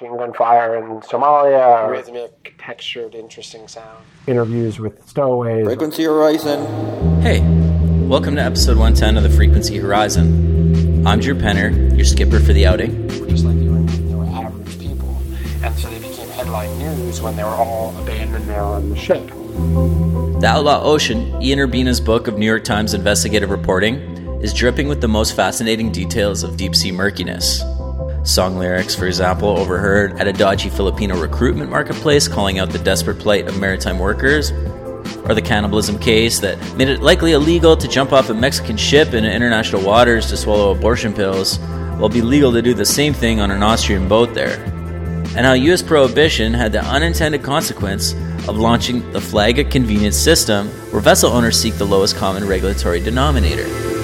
machine gun fire in Somalia, rhythmic, textured, interesting sound. Interviews with stowaways. Frequency Horizon. Hey, welcome to episode 110 of the Frequency Horizon. I'm Drew Penner, your skipper for the outing. We're Just like you and they were average people. And so they became headline news when they were all abandoned there on the ship. The Outlaw Ocean, Ian Urbina's book of New York Times investigative reporting, is dripping with the most fascinating details of deep sea murkiness. Song lyrics, for example, overheard at a dodgy Filipino recruitment marketplace calling out the desperate plight of maritime workers, or the cannibalism case that made it likely illegal to jump off a Mexican ship in international waters to swallow abortion pills, while be legal to do the same thing on an Austrian boat there. And how US prohibition had the unintended consequence of launching the flag at convenience system where vessel owners seek the lowest common regulatory denominator.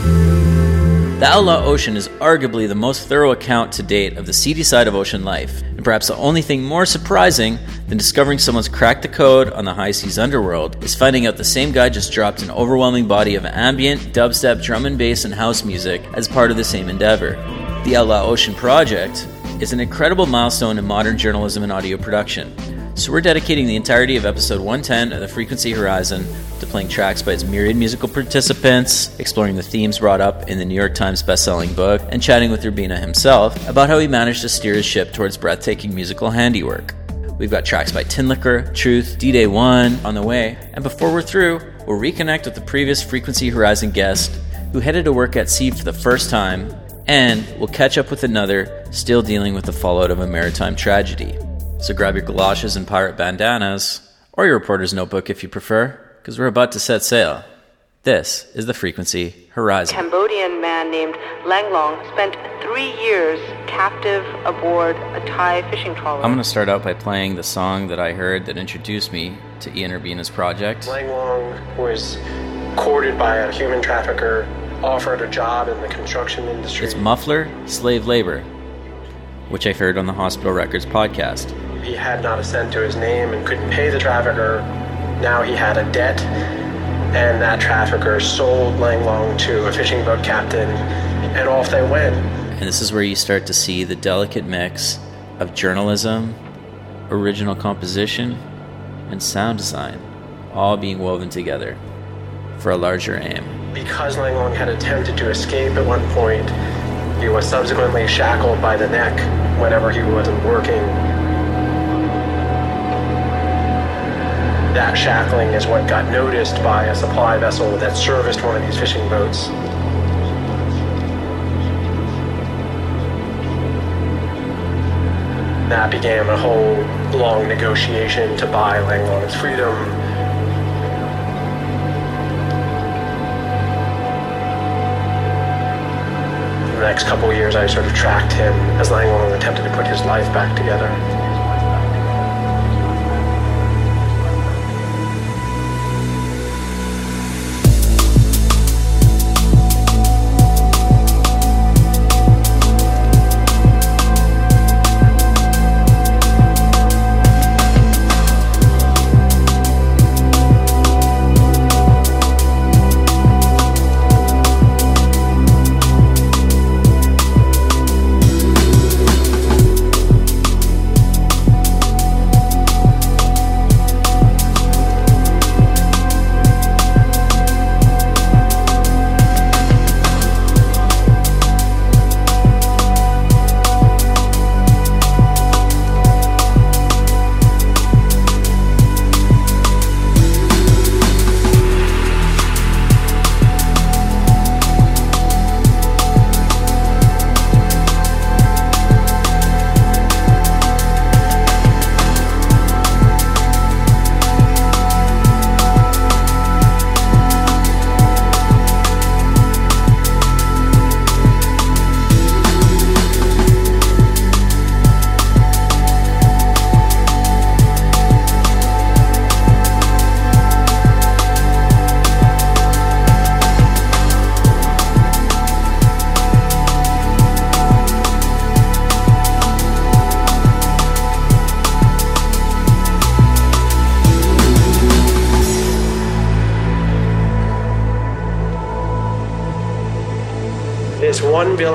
The Outlaw Ocean is arguably the most thorough account to date of the seedy side of ocean life, and perhaps the only thing more surprising than discovering someone's cracked the code on the high seas underworld is finding out the same guy just dropped an overwhelming body of ambient, dubstep, drum and bass, and house music as part of the same endeavor. The Outlaw Ocean Project is an incredible milestone in modern journalism and audio production. So we're dedicating the entirety of episode 110 of the Frequency Horizon to playing tracks by its myriad musical participants, exploring the themes brought up in the New York Times best-selling book, and chatting with Urbina himself about how he managed to steer his ship towards breathtaking musical handiwork. We've got tracks by Tinlicker, Truth, D-Day 1 on the way, and before we're through, we'll reconnect with the previous Frequency Horizon guest who headed to work at sea for the first time, and we'll catch up with another still dealing with the fallout of a maritime tragedy. So grab your galoshes and pirate bandanas, or your reporter's notebook if you prefer, because we're about to set sail. This is the Frequency Horizon. Cambodian man named Langlong spent three years captive aboard a Thai fishing trawler. I'm going to start out by playing the song that I heard that introduced me to Ian Urbina's project. Langlong was courted by a human trafficker, offered a job in the construction industry. It's Muffler, Slave Labor, which I heard on the Hospital Records podcast. He had not a cent to his name and couldn't pay the trafficker. Now he had a debt, and that trafficker sold Langlong to a fishing boat captain, and off they went. And this is where you start to see the delicate mix of journalism, original composition, and sound design all being woven together for a larger aim. Because Langlong had attempted to escape at one point, he was subsequently shackled by the neck whenever he wasn't working. That shackling is what got noticed by a supply vessel that serviced one of these fishing boats. That began a whole long negotiation to buy Langlong's freedom. The next couple years, I sort of tracked him as Langlong attempted to put his life back together.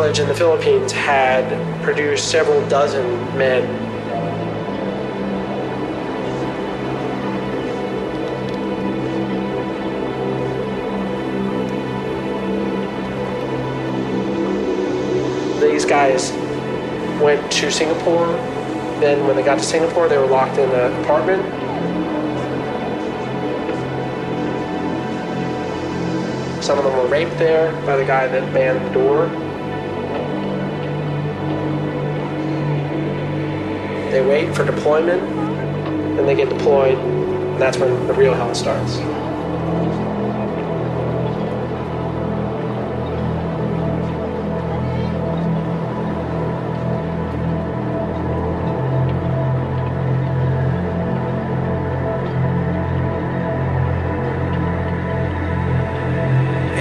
in the Philippines had produced several dozen men. These guys went to Singapore. Then, when they got to Singapore, they were locked in an apartment Some of them were raped there by the guy that manned the door. They wait for deployment, then they get deployed, and that's when the real hell starts.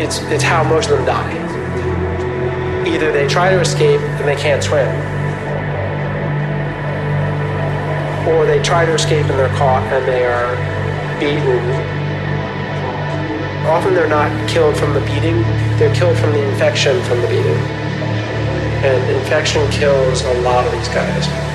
it's it's how most of them die. Either they try to escape and they can't swim, or they try to escape and they're caught and they are beaten. Often they're not killed from the beating; they're killed from the infection from the beating, and infection kills a lot of these guys.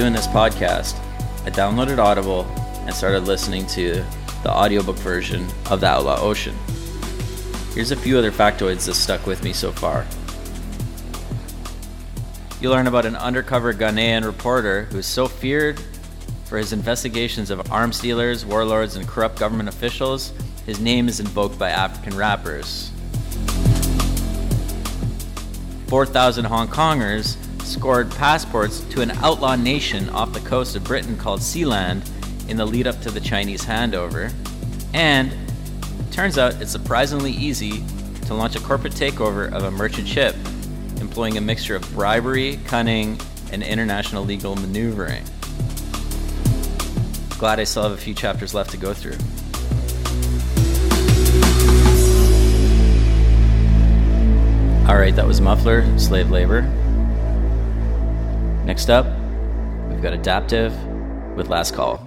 Doing this podcast, I downloaded Audible and started listening to the audiobook version of The Outlaw Ocean. Here's a few other factoids that stuck with me so far. You learn about an undercover Ghanaian reporter who is so feared for his investigations of arms dealers, warlords, and corrupt government officials, his name is invoked by African rappers. 4,000 Hong Kongers scored passports to an outlaw nation off the coast of Britain called Sealand in the lead up to the Chinese handover. And turns out it's surprisingly easy to launch a corporate takeover of a merchant ship, employing a mixture of bribery, cunning, and international legal maneuvering. Glad I still have a few chapters left to go through. Alright, that was Muffler, Slave Labor. Next up, we've got Adaptive with Last Call.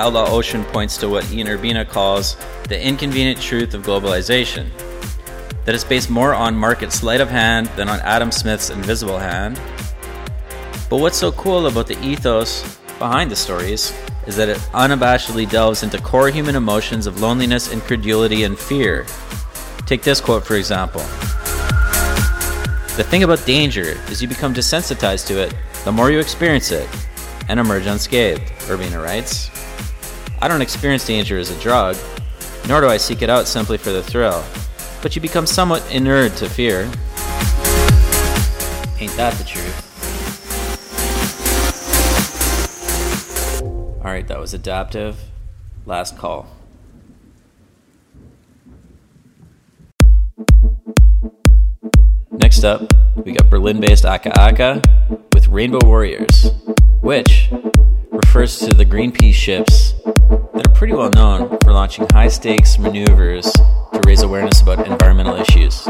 Outlaw Ocean points to what Ian Urbina calls the inconvenient truth of globalization. That it's based more on market sleight of hand than on Adam Smith's invisible hand. But what's so cool about the ethos behind the stories is that it unabashedly delves into core human emotions of loneliness, incredulity, and fear. Take this quote for example. The thing about danger is you become desensitized to it the more you experience it and emerge unscathed, Urbina writes. I don't experience danger as a drug, nor do I seek it out simply for the thrill, but you become somewhat inured to fear. Ain't that the truth? Alright, that was adaptive. Last call. Next up, we got Berlin based Aka Aka with Rainbow Warriors, which refers to the Greenpeace ships that are pretty well known for launching high stakes maneuvers to raise awareness about environmental issues.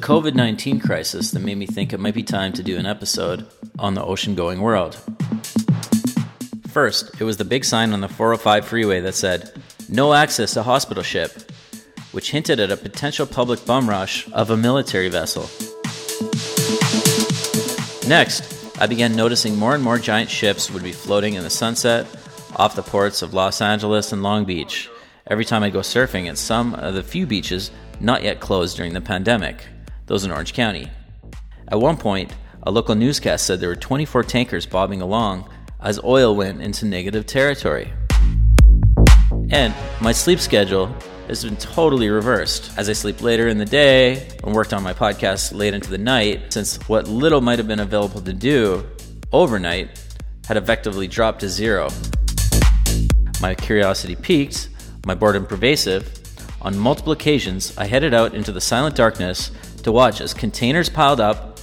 COVID 19 crisis that made me think it might be time to do an episode on the ocean going world. First, it was the big sign on the 405 freeway that said, No access to hospital ship, which hinted at a potential public bum rush of a military vessel. Next, I began noticing more and more giant ships would be floating in the sunset off the ports of Los Angeles and Long Beach every time I go surfing at some of the few beaches not yet closed during the pandemic, those in Orange County. At one point, a local newscast said there were 24 tankers bobbing along as oil went into negative territory. And my sleep schedule has been totally reversed as I sleep later in the day and worked on my podcast late into the night, since what little might have been available to do overnight had effectively dropped to zero. My curiosity piqued, my boredom pervasive, on multiple occasions, I headed out into the silent darkness to watch as containers piled up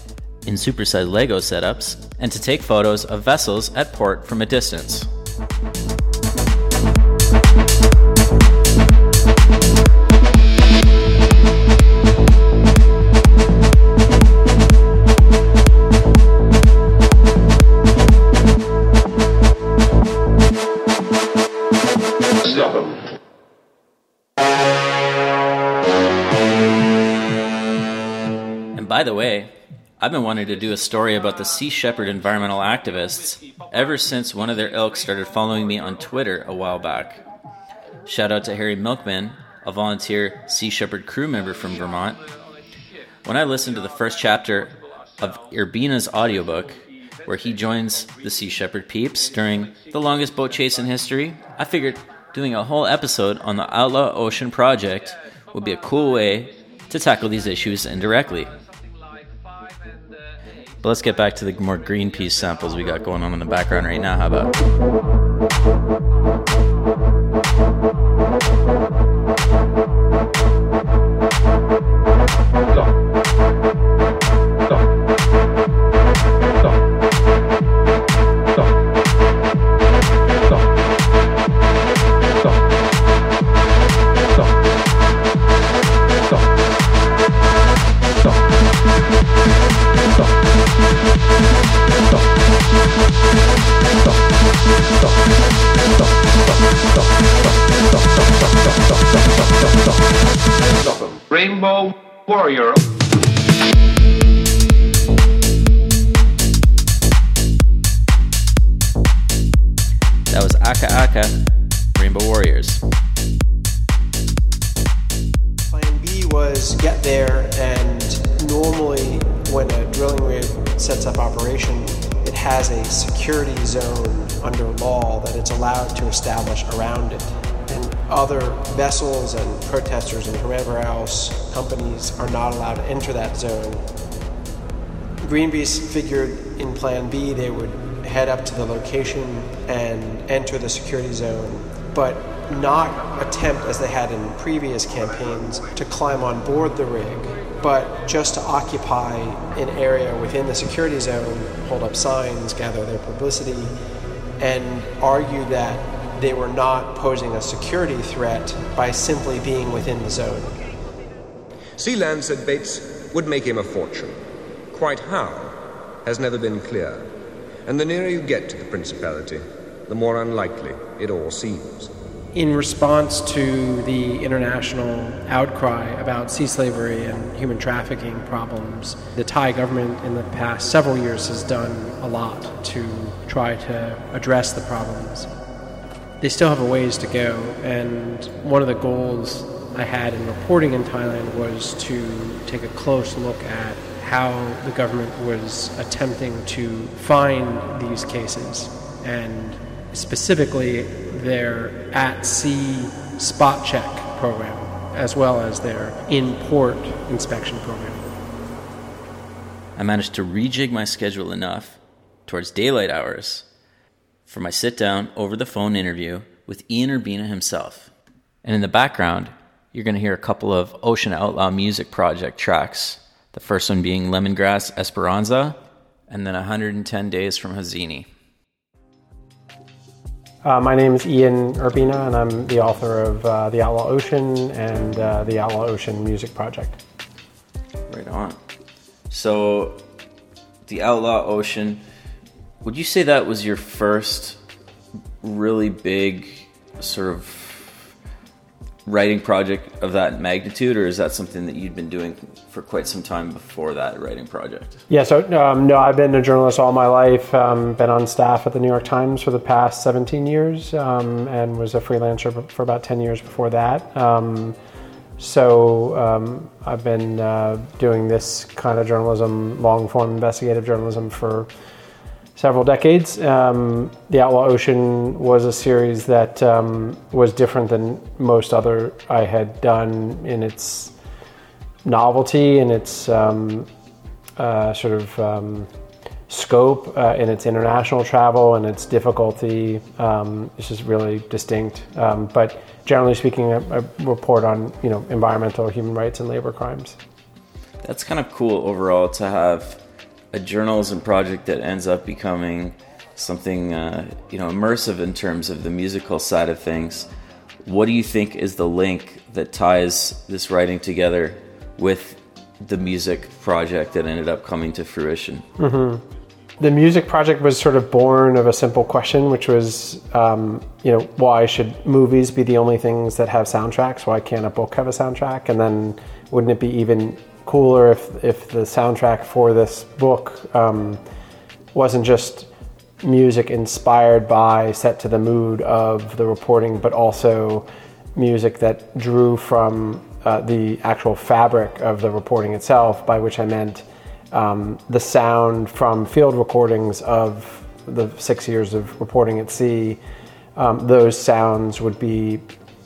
in supersized Lego setups and to take photos of vessels at port from a distance. By the way, I've been wanting to do a story about the Sea Shepherd environmental activists ever since one of their ilk started following me on Twitter a while back. Shout out to Harry Milkman, a volunteer Sea Shepherd crew member from Vermont. When I listened to the first chapter of Urbina's audiobook, where he joins the Sea Shepherd peeps during the longest boat chase in history, I figured doing a whole episode on the Outlaw Ocean Project would be a cool way to tackle these issues indirectly. But let's get back to the more Greenpeace samples we got going on in the background right now. How about? Vessels and protesters and whoever else, companies, are not allowed to enter that zone. Greenpeace figured in Plan B they would head up to the location and enter the security zone, but not attempt, as they had in previous campaigns, to climb on board the rig, but just to occupy an area within the security zone, hold up signs, gather their publicity, and argue that they were not posing a security threat by simply being within the zone. Sealand, said Bates, would make him a fortune. Quite how has never been clear. And the nearer you get to the Principality, the more unlikely it all seems. In response to the international outcry about sea slavery and human trafficking problems, the Thai government in the past several years has done a lot to try to address the problems. They still have a ways to go, and one of the goals I had in reporting in Thailand was to take a close look at how the government was attempting to find these cases and specifically their at sea spot check program as well as their in port inspection program. I managed to rejig my schedule enough towards daylight hours for my sit down over the phone interview with Ian Urbina himself. And in the background, you're going to hear a couple of Ocean Outlaw Music Project tracks the first one being Lemongrass Esperanza, and then 110 Days from Hazini. Uh, my name is Ian Urbina, and I'm the author of uh, The Outlaw Ocean and uh, the Outlaw Ocean Music Project. Right on. So, The Outlaw Ocean, would you say that was your first really big sort of writing project of that magnitude, or is that something that you'd been doing for quite some time before that writing project? Yeah, so um, no, I've been a journalist all my life. Um, been on staff at the New York Times for the past 17 years, um, and was a freelancer for about 10 years before that. Um, so um, I've been uh, doing this kind of journalism, long form investigative journalism for several decades. Um, the Outlaw Ocean was a series that um, was different than most other I had done in its novelty and its um, uh, sort of um, scope, uh, in its international travel and its difficulty. Um, this is really distinct, um, but generally speaking, a, a report on you know environmental, human rights, and labor crimes. That's kind of cool overall to have a journalism project that ends up becoming something uh, you know immersive in terms of the musical side of things. What do you think is the link that ties this writing together with the music project that ended up coming to fruition? Mm-hmm. The music project was sort of born of a simple question, which was, um, you know, why should movies be the only things that have soundtracks? Why can't a book have a soundtrack? And then wouldn't it be even cooler if if the soundtrack for this book um, wasn't just music inspired by, set to the mood of the reporting, but also music that drew from uh, the actual fabric of the reporting itself, by which I meant um, the sound from field recordings of the six years of reporting at sea. Um, those sounds would be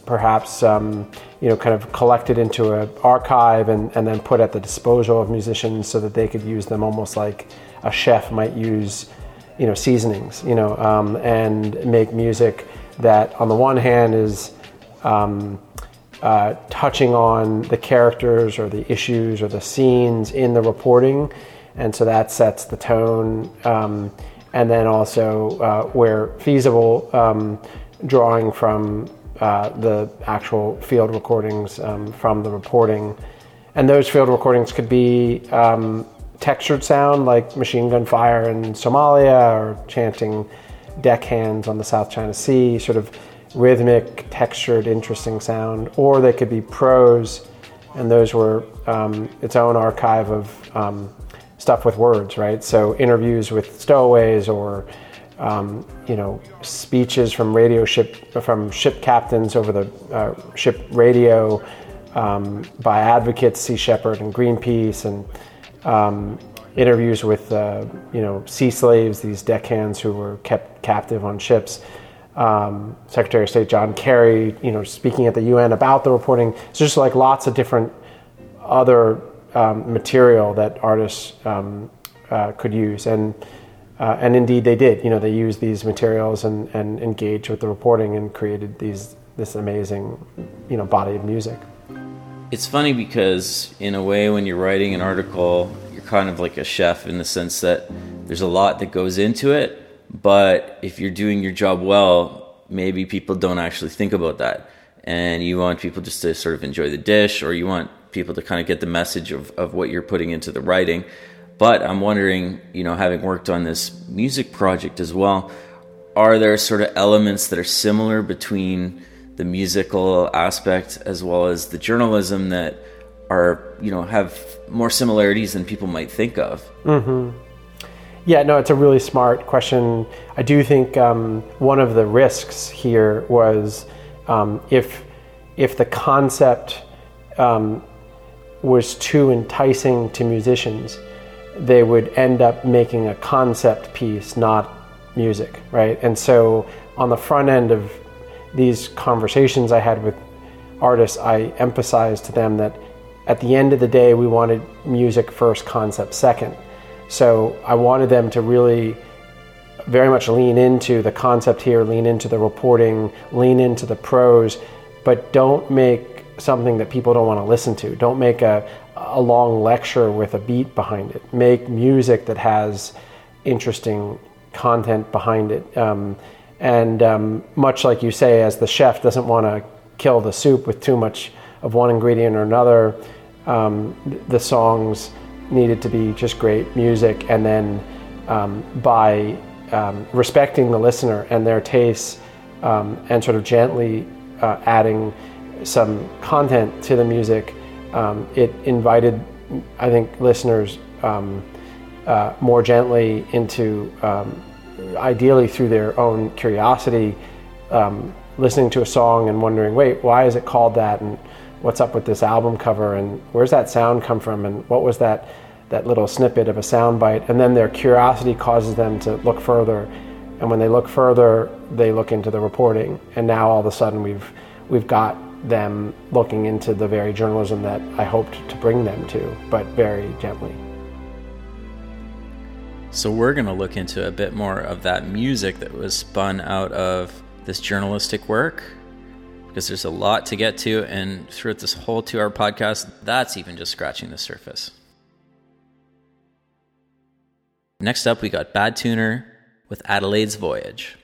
perhaps um, you know kind of collected into an archive and, and then put at the disposal of musicians so that they could use them almost like a chef might use you know seasonings you know um, and make music that on the one hand is um, uh, touching on the characters or the issues or the scenes in the reporting. And so that sets the tone um, and then also uh, where feasible um, drawing from uh, the actual field recordings um, from the reporting. And those field recordings could be um, textured sound, like machine gun fire in Somalia or chanting deckhands on the South China Sea, sort of rhythmic, textured, interesting sound, or they could be prose, and those were um, its own archive of um, stuff with words, right? So interviews with stowaways or um, you know, speeches from radio ship from ship captains over the uh, ship radio um, by advocates, Sea Shepherd and Greenpeace, and um, interviews with uh, you know sea slaves, these deckhands who were kept captive on ships. Um, Secretary of State John Kerry, you know, speaking at the UN about the reporting. It's just like lots of different other um, material that artists um, uh, could use, and uh, and indeed they did. You know, they used these materials and and engaged with the reporting and created these this amazing, you know, body of music. It's funny because, in a way, when you're writing an article, you're kind of like a chef in the sense that there's a lot that goes into it. But if you're doing your job well, maybe people don't actually think about that. And you want people just to sort of enjoy the dish, or you want people to kind of get the message of, of what you're putting into the writing. But I'm wondering, you know, having worked on this music project as well, are there sort of elements that are similar between the musical aspect as well as the journalism that are you know have more similarities than people might think of mm-hmm. yeah no it's a really smart question i do think um, one of the risks here was um, if if the concept um, was too enticing to musicians they would end up making a concept piece not music right and so on the front end of these conversations I had with artists, I emphasized to them that at the end of the day, we wanted music first, concept second. So I wanted them to really very much lean into the concept here, lean into the reporting, lean into the prose, but don't make something that people don't want to listen to. Don't make a, a long lecture with a beat behind it. Make music that has interesting content behind it. Um, and um, much like you say, as the chef doesn't want to kill the soup with too much of one ingredient or another, um, the songs needed to be just great music. And then um, by um, respecting the listener and their tastes um, and sort of gently uh, adding some content to the music, um, it invited, I think, listeners uh, more gently into ideally through their own curiosity, um, listening to a song and wondering, wait, why is it called that? And what's up with this album cover? And where's that sound come from? And what was that, that little snippet of a sound bite? And then their curiosity causes them to look further. And when they look further, they look into the reporting. And now all of a sudden we've, we've got them looking into the very journalism that I hoped to bring them to, but very gently. So, we're going to look into a bit more of that music that was spun out of this journalistic work because there's a lot to get to. And throughout this whole two hour podcast, that's even just scratching the surface. Next up, we got Bad Tuner with Adelaide's Voyage.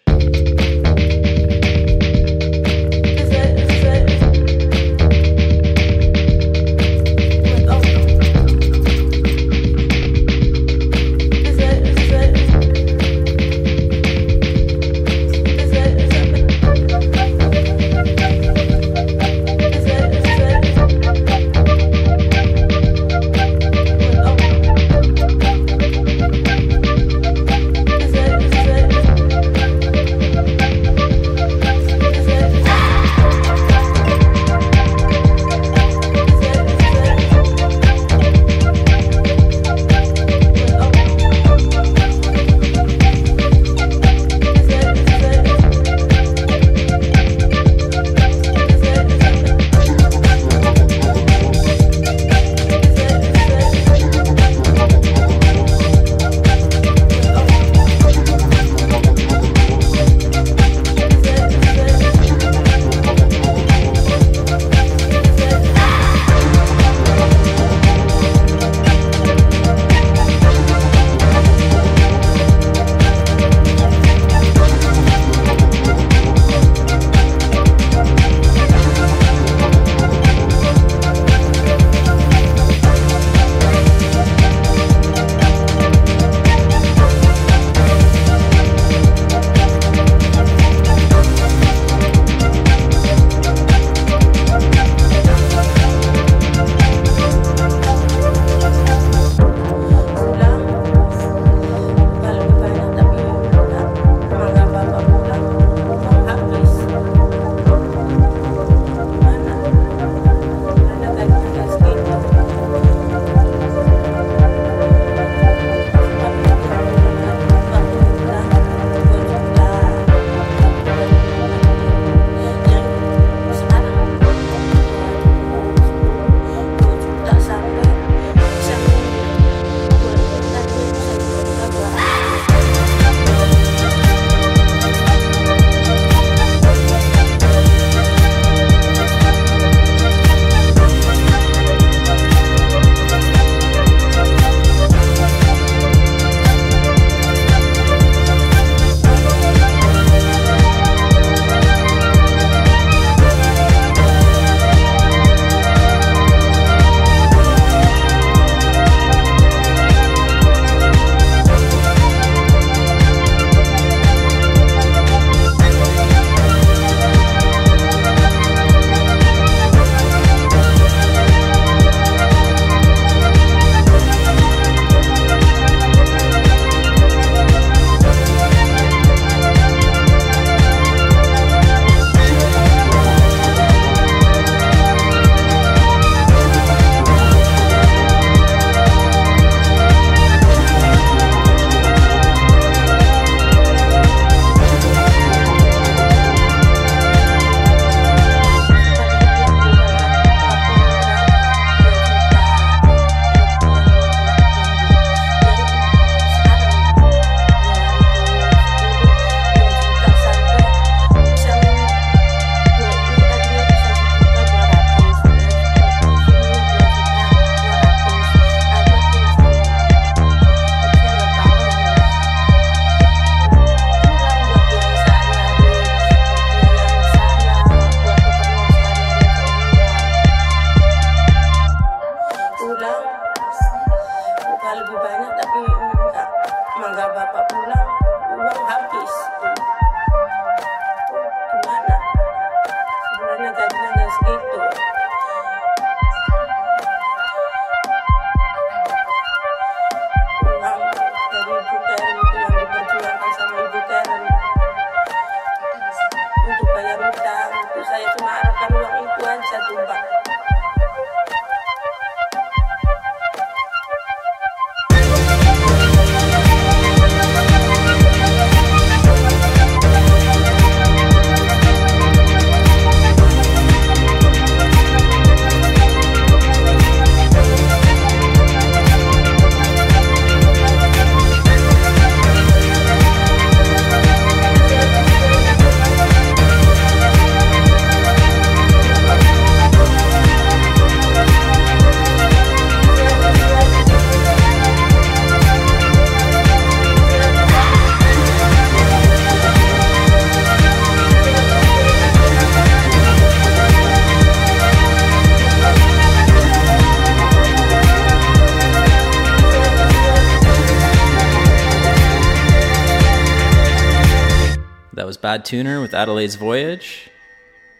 Tuner with Adelaide's Voyage.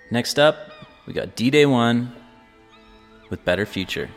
Next up, we got D Day 1 with Better Future.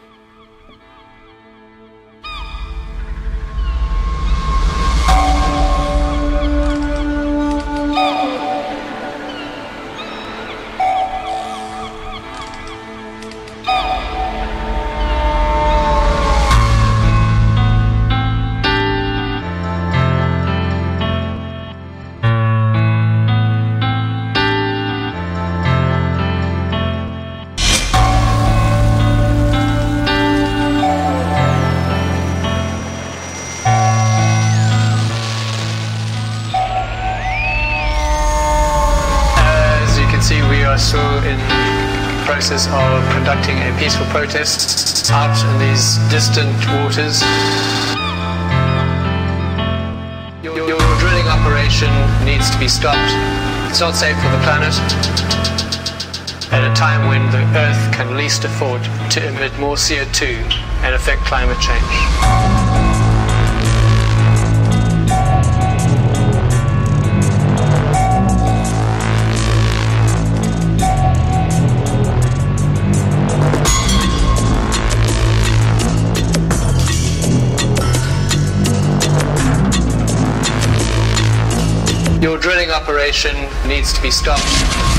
Operation needs to be stopped. It's not safe for the planet. At a time when the Earth can least afford to emit more CO2 and affect climate change. Operation needs to be stopped.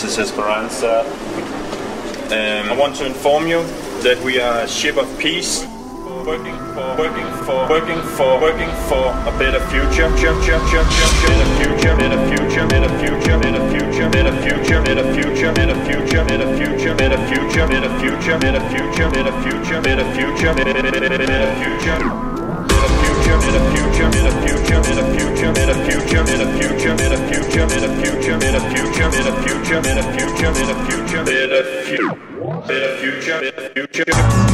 This is Esperanza. Um, I want to inform you that we are a ship of peace. Working for, working for, working for, working for a better future. Better future, better future, better future, better future, better future, better future, better future, better future, better future, better future, better future, better future, better future, better future, better future, future, is a future, mid of future, is a future, mid a future, is a future, mid a future, mid of future, mid a future, is a future, mid a future in a future,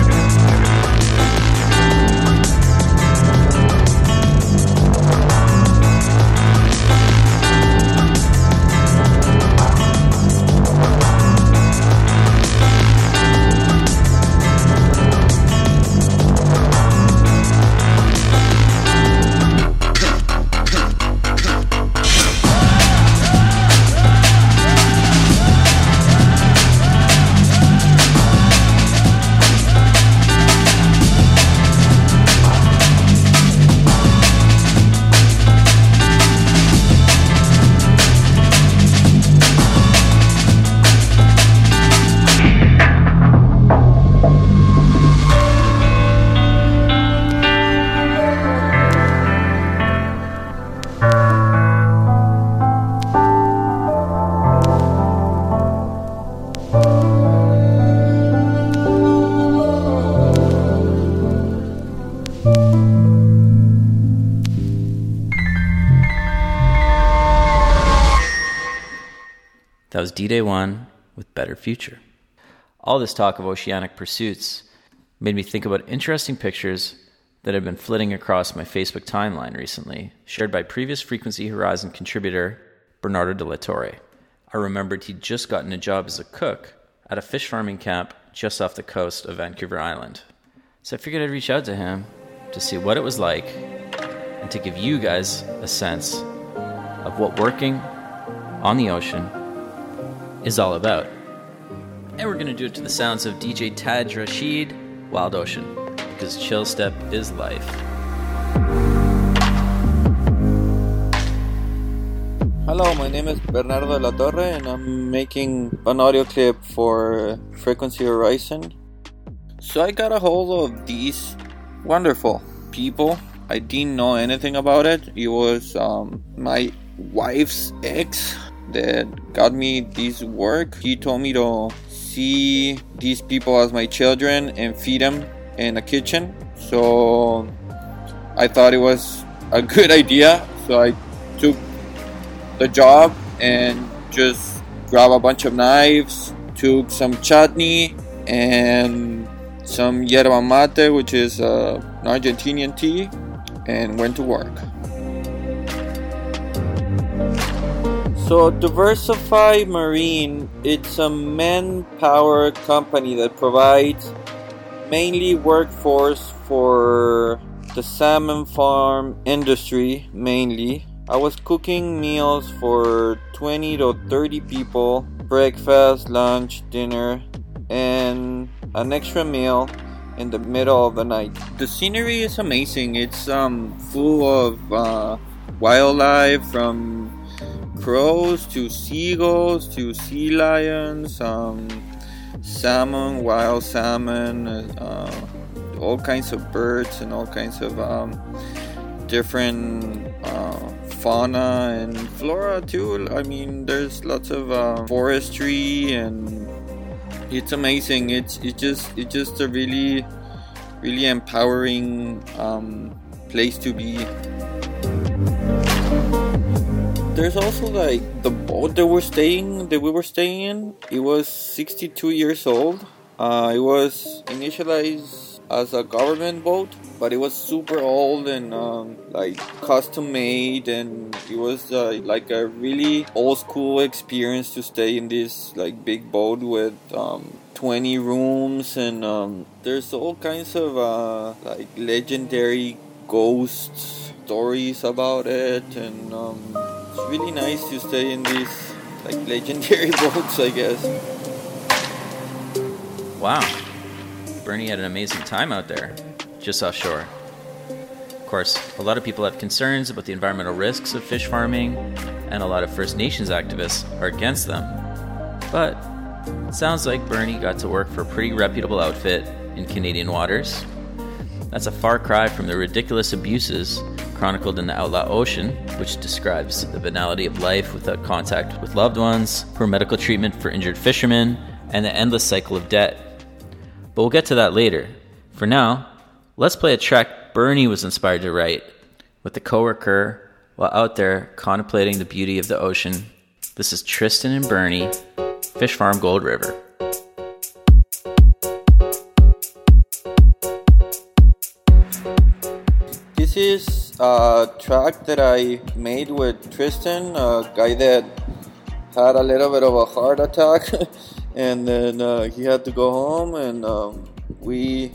D Day 1 with Better Future. All this talk of oceanic pursuits made me think about interesting pictures that have been flitting across my Facebook timeline recently, shared by previous Frequency Horizon contributor Bernardo de la Torre. I remembered he'd just gotten a job as a cook at a fish farming camp just off the coast of Vancouver Island. So I figured I'd reach out to him to see what it was like and to give you guys a sense of what working on the ocean is all about. And we're going to do it to the sounds of DJ Taj Rashid, Wild Ocean, because chill step is life. Hello, my name is Bernardo de la Torre, and I'm making an audio clip for Frequency Horizon. So I got a hold of these wonderful people. I didn't know anything about it. It was um, my wife's ex that got me this work. He told me to see these people as my children and feed them in the kitchen. So I thought it was a good idea. So I took the job and just grab a bunch of knives, took some chutney and some yerba mate, which is uh, an Argentinian tea, and went to work. So Diversify Marine, it's a manpower company that provides mainly workforce for the salmon farm industry mainly. I was cooking meals for 20 to 30 people, breakfast, lunch, dinner, and an extra meal in the middle of the night. The scenery is amazing. It's um full of uh, wildlife from crows to seagulls to sea lions, um, salmon, wild salmon, uh, all kinds of birds and all kinds of um, different uh, fauna and flora too. I mean, there's lots of uh, forestry and it's amazing. It's it's just it's just a really really empowering um, place to be. There's also like the boat that we're staying that we were staying in. It was 62 years old. Uh, it was initialized as a government boat, but it was super old and um, like custom made, and it was uh, like a really old school experience to stay in this like big boat with um, 20 rooms, and um, there's all kinds of uh, like legendary ghost stories about it, and um, it's really nice to stay in these like legendary boats, I guess. Wow. Bernie had an amazing time out there, just offshore. Of course, a lot of people have concerns about the environmental risks of fish farming, and a lot of First Nations activists are against them. But it sounds like Bernie got to work for a pretty reputable outfit in Canadian waters. That's a far cry from the ridiculous abuses chronicled in the Outlaw Ocean, which describes the banality of life without contact with loved ones, poor medical treatment for injured fishermen, and the endless cycle of debt. But we'll get to that later. For now, let's play a track Bernie was inspired to write with a coworker while out there contemplating the beauty of the ocean. This is Tristan and Bernie, Fish Farm Gold River. This is a track that I made with Tristan, a guy that had a little bit of a heart attack, and then uh, he had to go home, and um, we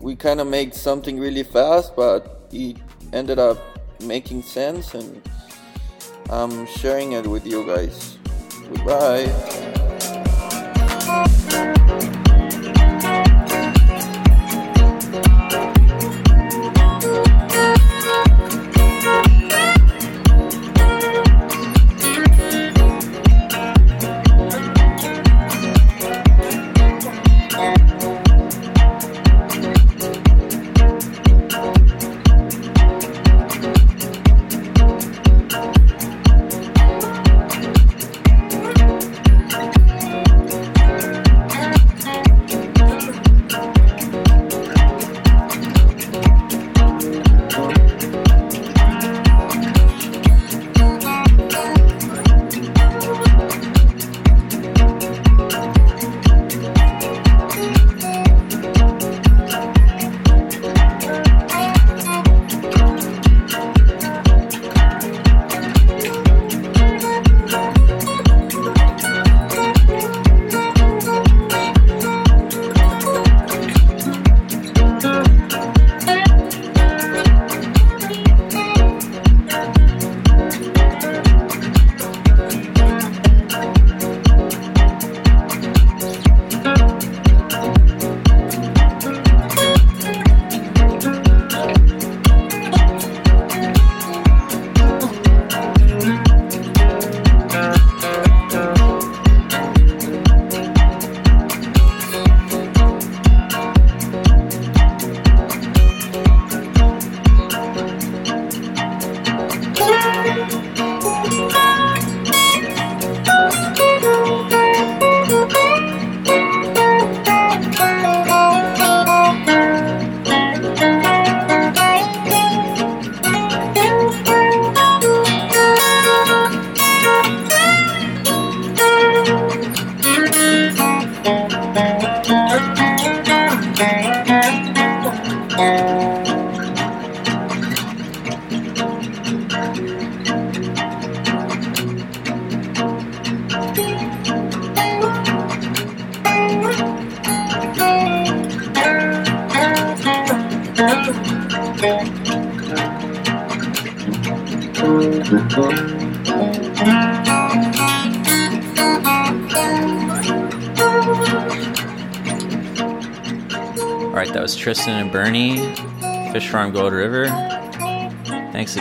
we kind of made something really fast, but it ended up making sense, and I'm sharing it with you guys. Goodbye.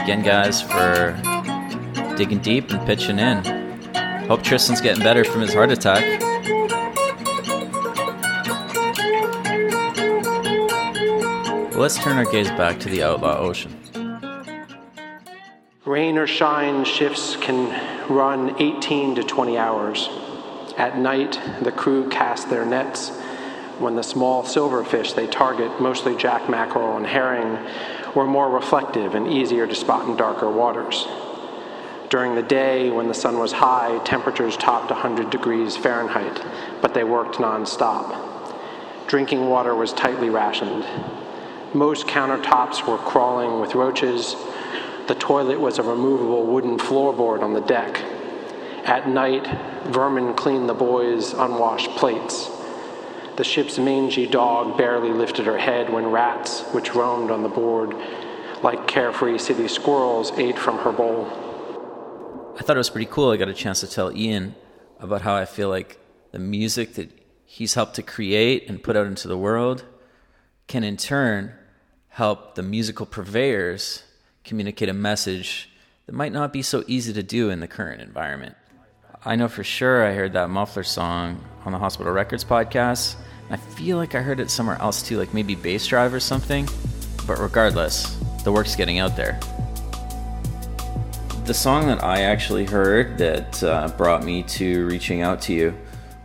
Again, guys, for digging deep and pitching in. Hope Tristan's getting better from his heart attack. Let's turn our gaze back to the outlaw ocean. Rain or shine shifts can run 18 to 20 hours. At night, the crew cast their nets. When the small silverfish they target, mostly jack mackerel and herring, were more reflective and easier to spot in darker waters. During the day, when the sun was high, temperatures topped 100 degrees Fahrenheit, but they worked nonstop. Drinking water was tightly rationed. Most countertops were crawling with roaches. The toilet was a removable wooden floorboard on the deck. At night, vermin cleaned the boys' unwashed plates. The ship's mangy dog barely lifted her head when rats, which roamed on the board like carefree city squirrels, ate from her bowl. I thought it was pretty cool. I got a chance to tell Ian about how I feel like the music that he's helped to create and put out into the world can in turn help the musical purveyors communicate a message that might not be so easy to do in the current environment. I know for sure I heard that Muffler song on the Hospital Records podcast. I feel like I heard it somewhere else too, like maybe Bass Drive or something. But regardless, the work's getting out there. The song that I actually heard that uh, brought me to reaching out to you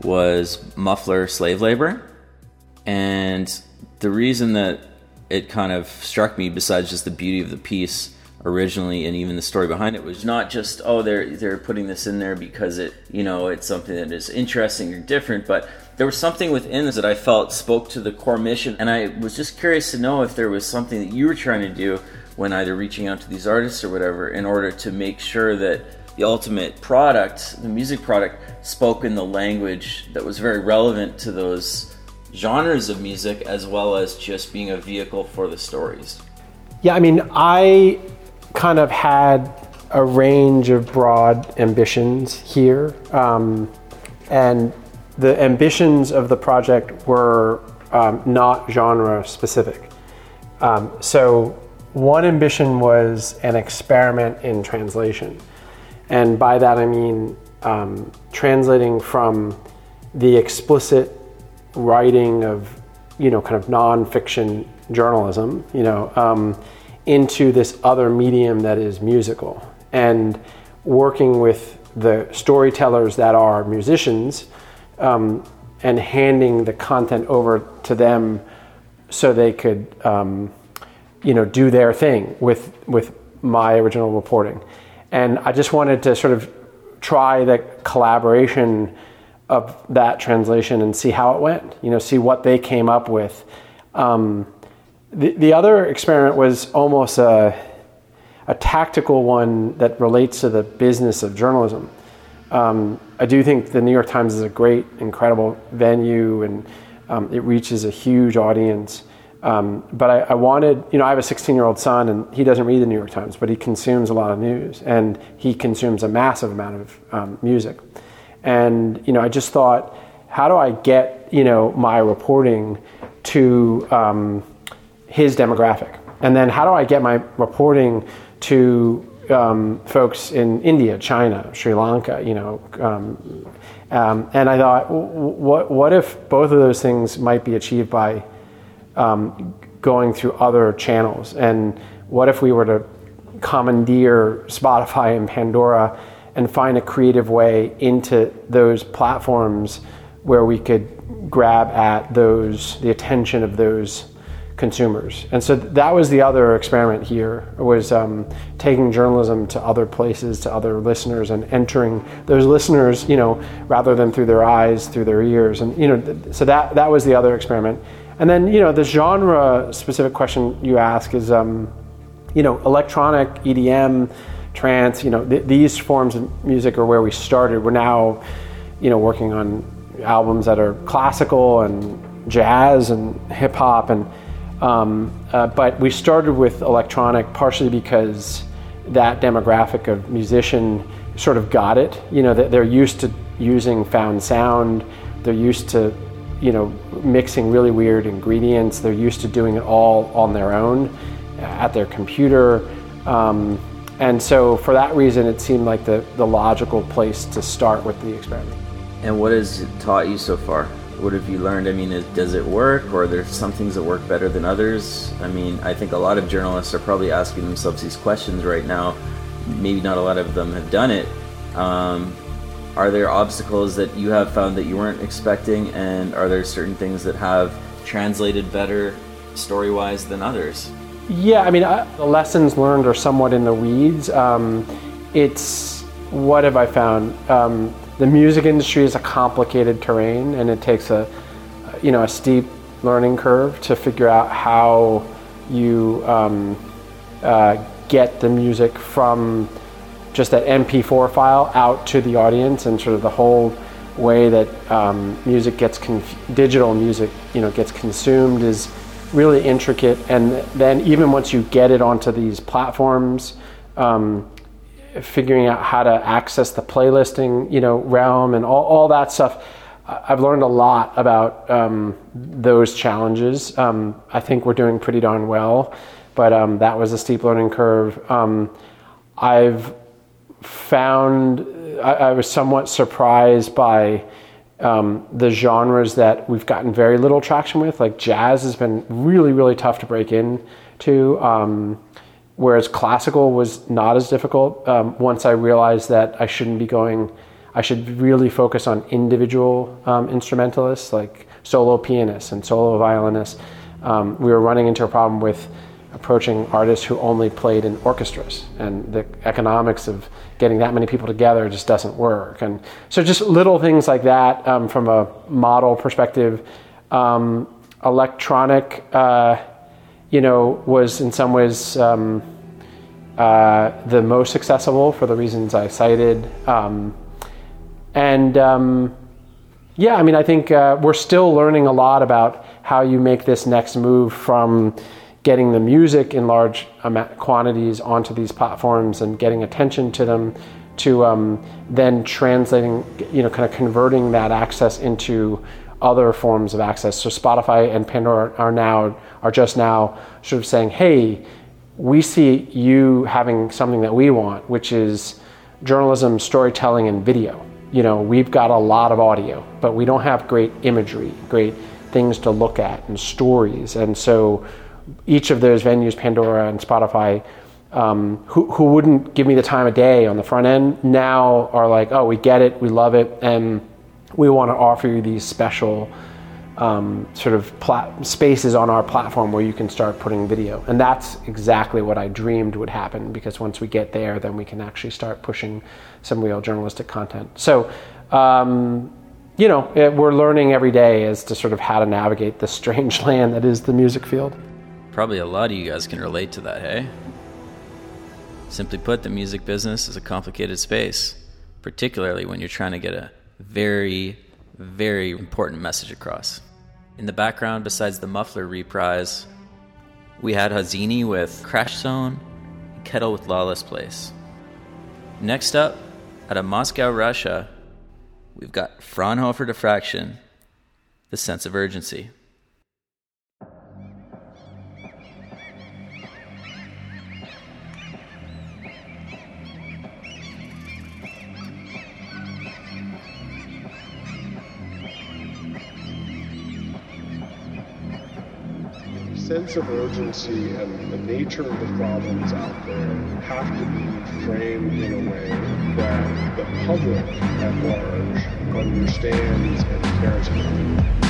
was Muffler Slave Labor. And the reason that it kind of struck me, besides just the beauty of the piece, originally and even the story behind it was not just oh they're they're putting this in there because it you know it's something that is interesting or different but there was something within this that I felt spoke to the core mission and I was just curious to know if there was something that you were trying to do when either reaching out to these artists or whatever in order to make sure that the ultimate product the music product spoke in the language that was very relevant to those genres of music as well as just being a vehicle for the stories. Yeah i mean i kind of had a range of broad ambitions here. Um, and the ambitions of the project were um, not genre specific. Um, so, one ambition was an experiment in translation. And by that I mean um, translating from the explicit writing of, you know, kind of nonfiction journalism, you know, um, into this other medium that is musical. And working with the storytellers that are musicians um, and handing the content over to them so they could um, you know do their thing with with my original reporting. And i just wanted to sort of try the collaboration of that translation and see how it went you know see what they came up with. Um, the, the other experiment was almost a, a tactical one that relates to the business of journalism. Um, I do think the New York Times is a great, incredible venue and um, it reaches a huge audience. Um, but I, I, wanted, you know, I have a 16 year old son and he doesn't read the New York Times, but he consumes a lot of news and he consumes a massive amount of um, music. And, you know, I just thought, how do I get, you know, my reporting to, um, his demographic? And then how do I get my reporting to um, folks in India, China, Sri Lanka, you know? Um, um, and I thought, what, what if both of those things might be achieved by um, going through other channels? And what if we were to commandeer Spotify and Pandora and find a creative way into those platforms where we could grab at those, the attention of those consumers. And so that was the other experiment here was um, taking journalism to other places, to other listeners, and entering those listeners, you know, rather than through their eyes, through their ears. And you know, so that that was the other experiment. And then you know, the genre specific question you ask is, um, you know, electronic EDM, trance. You know, th- these forms of music are where we started. We're now, you know, working on albums that are classical and jazz and hip hop and um, uh, but we started with electronic partially because that demographic of musician sort of got it. You know, they're used to using found sound. They're used to, you know, mixing really weird ingredients. They're used to doing it all on their own at their computer. Um, and so for that reason, it seemed like the, the logical place to start with the experiment. And what has it taught you so far? What have you learned? I mean, does it work, or are there some things that work better than others? I mean, I think a lot of journalists are probably asking themselves these questions right now. Maybe not a lot of them have done it. Um, are there obstacles that you have found that you weren't expecting, and are there certain things that have translated better story wise than others? Yeah, I mean, I, the lessons learned are somewhat in the weeds. Um, it's what have I found? Um, the music industry is a complicated terrain and it takes a you know a steep learning curve to figure out how you um, uh, get the music from just that MP4 file out to the audience and sort of the whole way that um, music gets digital music you know gets consumed is really intricate. And then even once you get it onto these platforms um, figuring out how to access the playlisting, you know, realm and all, all that stuff. I've learned a lot about um, those challenges. Um, I think we're doing pretty darn well, but um, that was a steep learning curve. Um, I've found I, I, was somewhat surprised by um, the genres that we've gotten very little traction with. Like jazz has been really, really tough to break into. Whereas classical was not as difficult um, once I realized that I shouldn't be going, I should really focus on individual um, instrumentalists like solo pianists and solo violinists. Um, we were running into a problem with approaching artists who only played in orchestras, and the economics of getting that many people together just doesn't work. And so, just little things like that um, from a model perspective. Um, electronic, uh, you know, was in some ways um, uh, the most accessible for the reasons I cited. Um, and um, yeah, I mean, I think uh, we're still learning a lot about how you make this next move from getting the music in large quantities onto these platforms and getting attention to them to um, then translating, you know, kind of converting that access into other forms of access. So Spotify and Pandora are now are just now sort of saying, "Hey, we see you having something that we want, which is journalism, storytelling, and video. You know, we've got a lot of audio, but we don't have great imagery, great things to look at, and stories. And so, each of those venues, Pandora and Spotify." Um, who, who wouldn't give me the time of day on the front end now are like, oh, we get it, we love it, and we want to offer you these special um, sort of plat- spaces on our platform where you can start putting video. And that's exactly what I dreamed would happen because once we get there, then we can actually start pushing some real journalistic content. So, um, you know, it, we're learning every day as to sort of how to navigate the strange land that is the music field. Probably a lot of you guys can relate to that, hey? Simply put, the music business is a complicated space, particularly when you're trying to get a very, very important message across. In the background, besides the muffler reprise, we had Hazini with Crash Zone and Kettle with Lawless Place. Next up, out of Moscow, Russia, we've got Fraunhofer Diffraction, The Sense of Urgency. Sense of urgency and the nature of the problems out there have to be framed in a way that the public at large understands and cares about.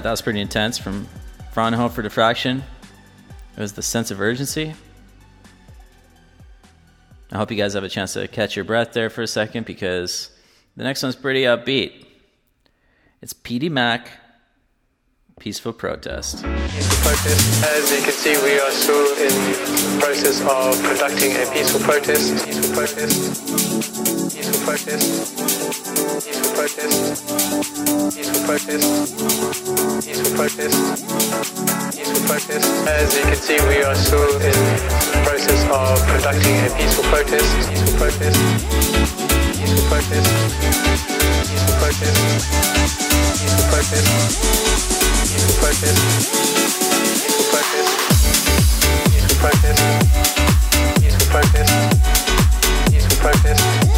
Right, that was pretty intense from Fraunhofer Diffraction. It was the sense of urgency. I hope you guys have a chance to catch your breath there for a second because the next one's pretty upbeat. It's PD Mac, Peaceful Protest. protest. As you can see, we are still in the process of conducting a peaceful protest. Peaceful protest. Peaceful protest. Protest. Peaceful protest. Peaceful protest. Peaceful protest. As you can see, we are still in the process of conducting a peaceful protest. Peaceful protest. Peaceful protest. Peaceful protest. Peaceful protest. Peaceful protest. Peaceful protest. Peaceful protest. Peaceful protest. Peaceful protest.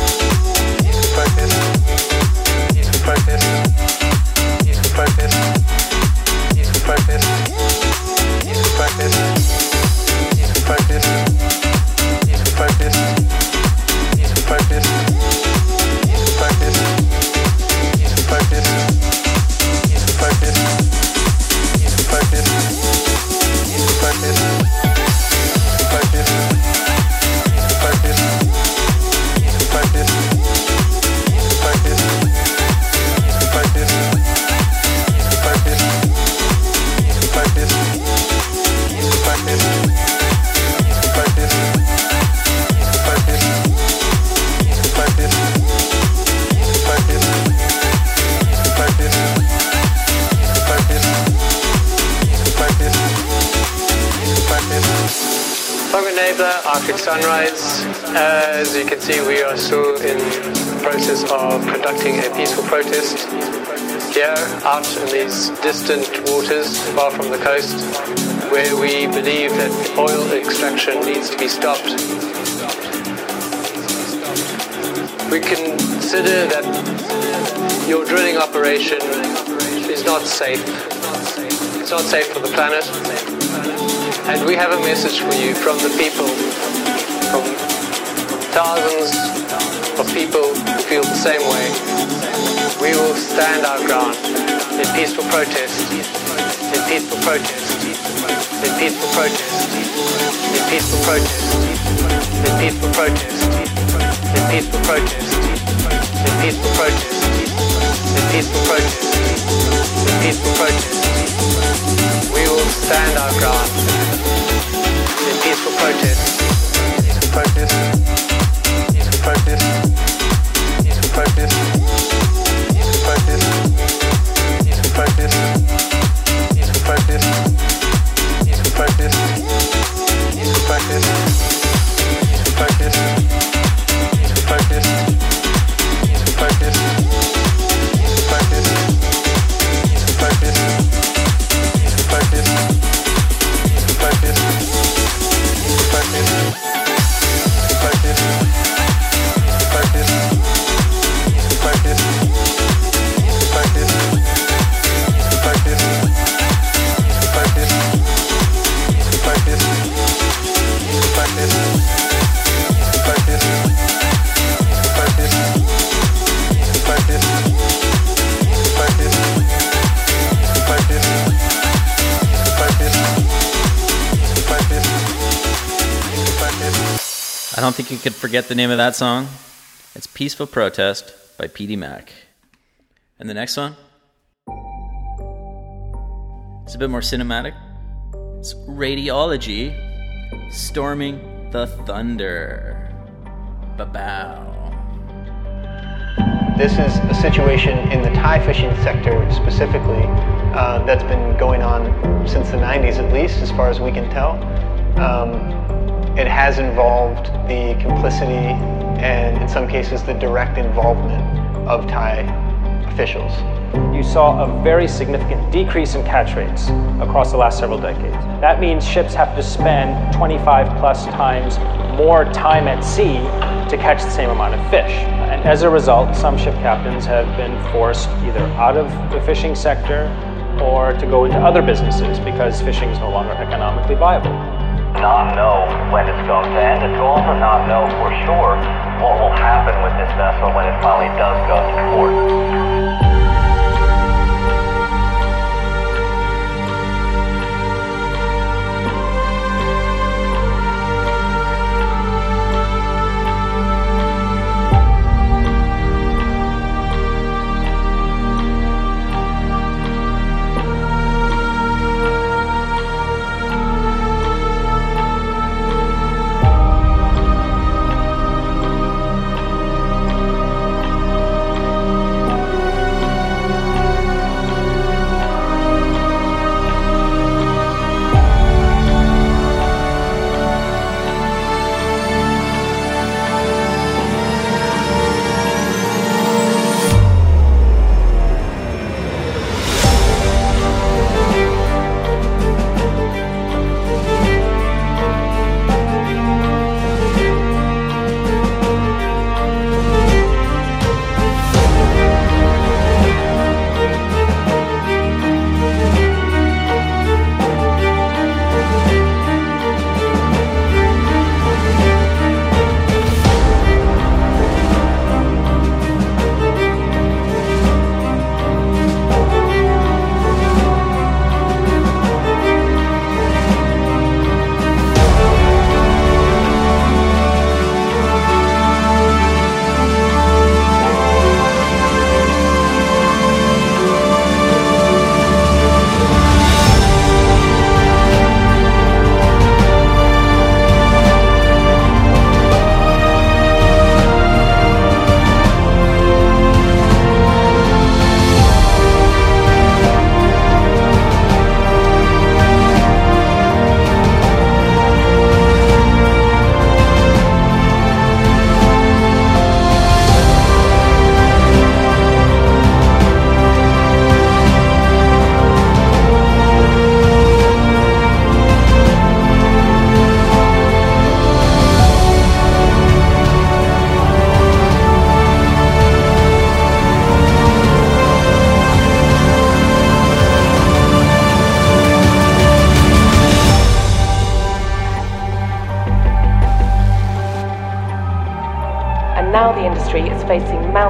As you can see, we are still in the process of conducting a peaceful protest here out in these distant waters far from the coast where we believe that oil extraction needs to be stopped. We consider that your drilling operation is not safe. It's not safe for the planet. And we have a message for you from the people, thousands of people feel the same way. We will stand our ground in peaceful protest, in peaceful protest, in peaceful protest, in peaceful protest, in peaceful protest, in peaceful protest, in peaceful protest, in peaceful protest, in peaceful protest. We will stand our ground could forget the name of that song. It's Peaceful Protest by PD Mac. And the next one? It's a bit more cinematic. It's Radiology Storming the Thunder. Ba-bow. This is a situation in the Thai fishing sector specifically uh, that's been going on since the 90s at least, as far as we can tell. Um, it has involved the complicity and, in some cases, the direct involvement of Thai officials. You saw a very significant decrease in catch rates across the last several decades. That means ships have to spend 25 plus times more time at sea to catch the same amount of fish. And as a result, some ship captains have been forced either out of the fishing sector or to go into other businesses because fishing is no longer economically viable. Not know when it's going to end, to also not know for sure what will happen with this vessel when it finally does go to port.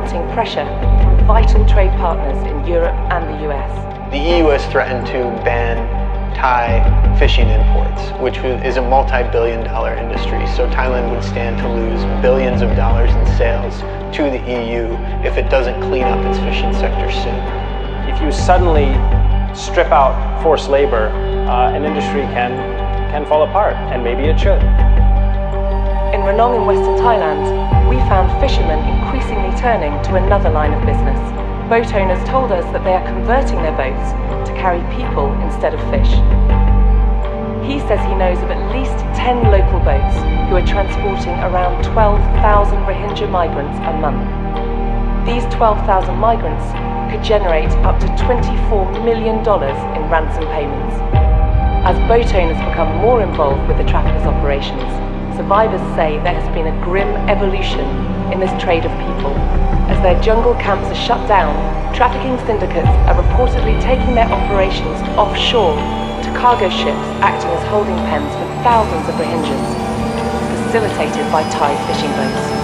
Mounting pressure from vital trade partners in Europe and the US. The EU has threatened to ban Thai fishing imports, which is a multi billion dollar industry. So Thailand would stand to lose billions of dollars in sales to the EU if it doesn't clean up its fishing sector soon. If you suddenly strip out forced labor, uh, an industry can, can fall apart, and maybe it should. In Ranong in Western Thailand, we found fishermen increasingly turning to another line of business. Boat owners told us that they are converting their boats to carry people instead of fish. He says he knows of at least 10 local boats who are transporting around 12,000 Rohingya migrants a month. These 12,000 migrants could generate up to $24 million in ransom payments. As boat owners become more involved with the traffickers' operations, survivors say there has been a grim evolution in this trade of people. As their jungle camps are shut down, trafficking syndicates are reportedly taking their operations offshore to cargo ships acting as holding pens for thousands of Rohingyas, facilitated by Thai fishing boats.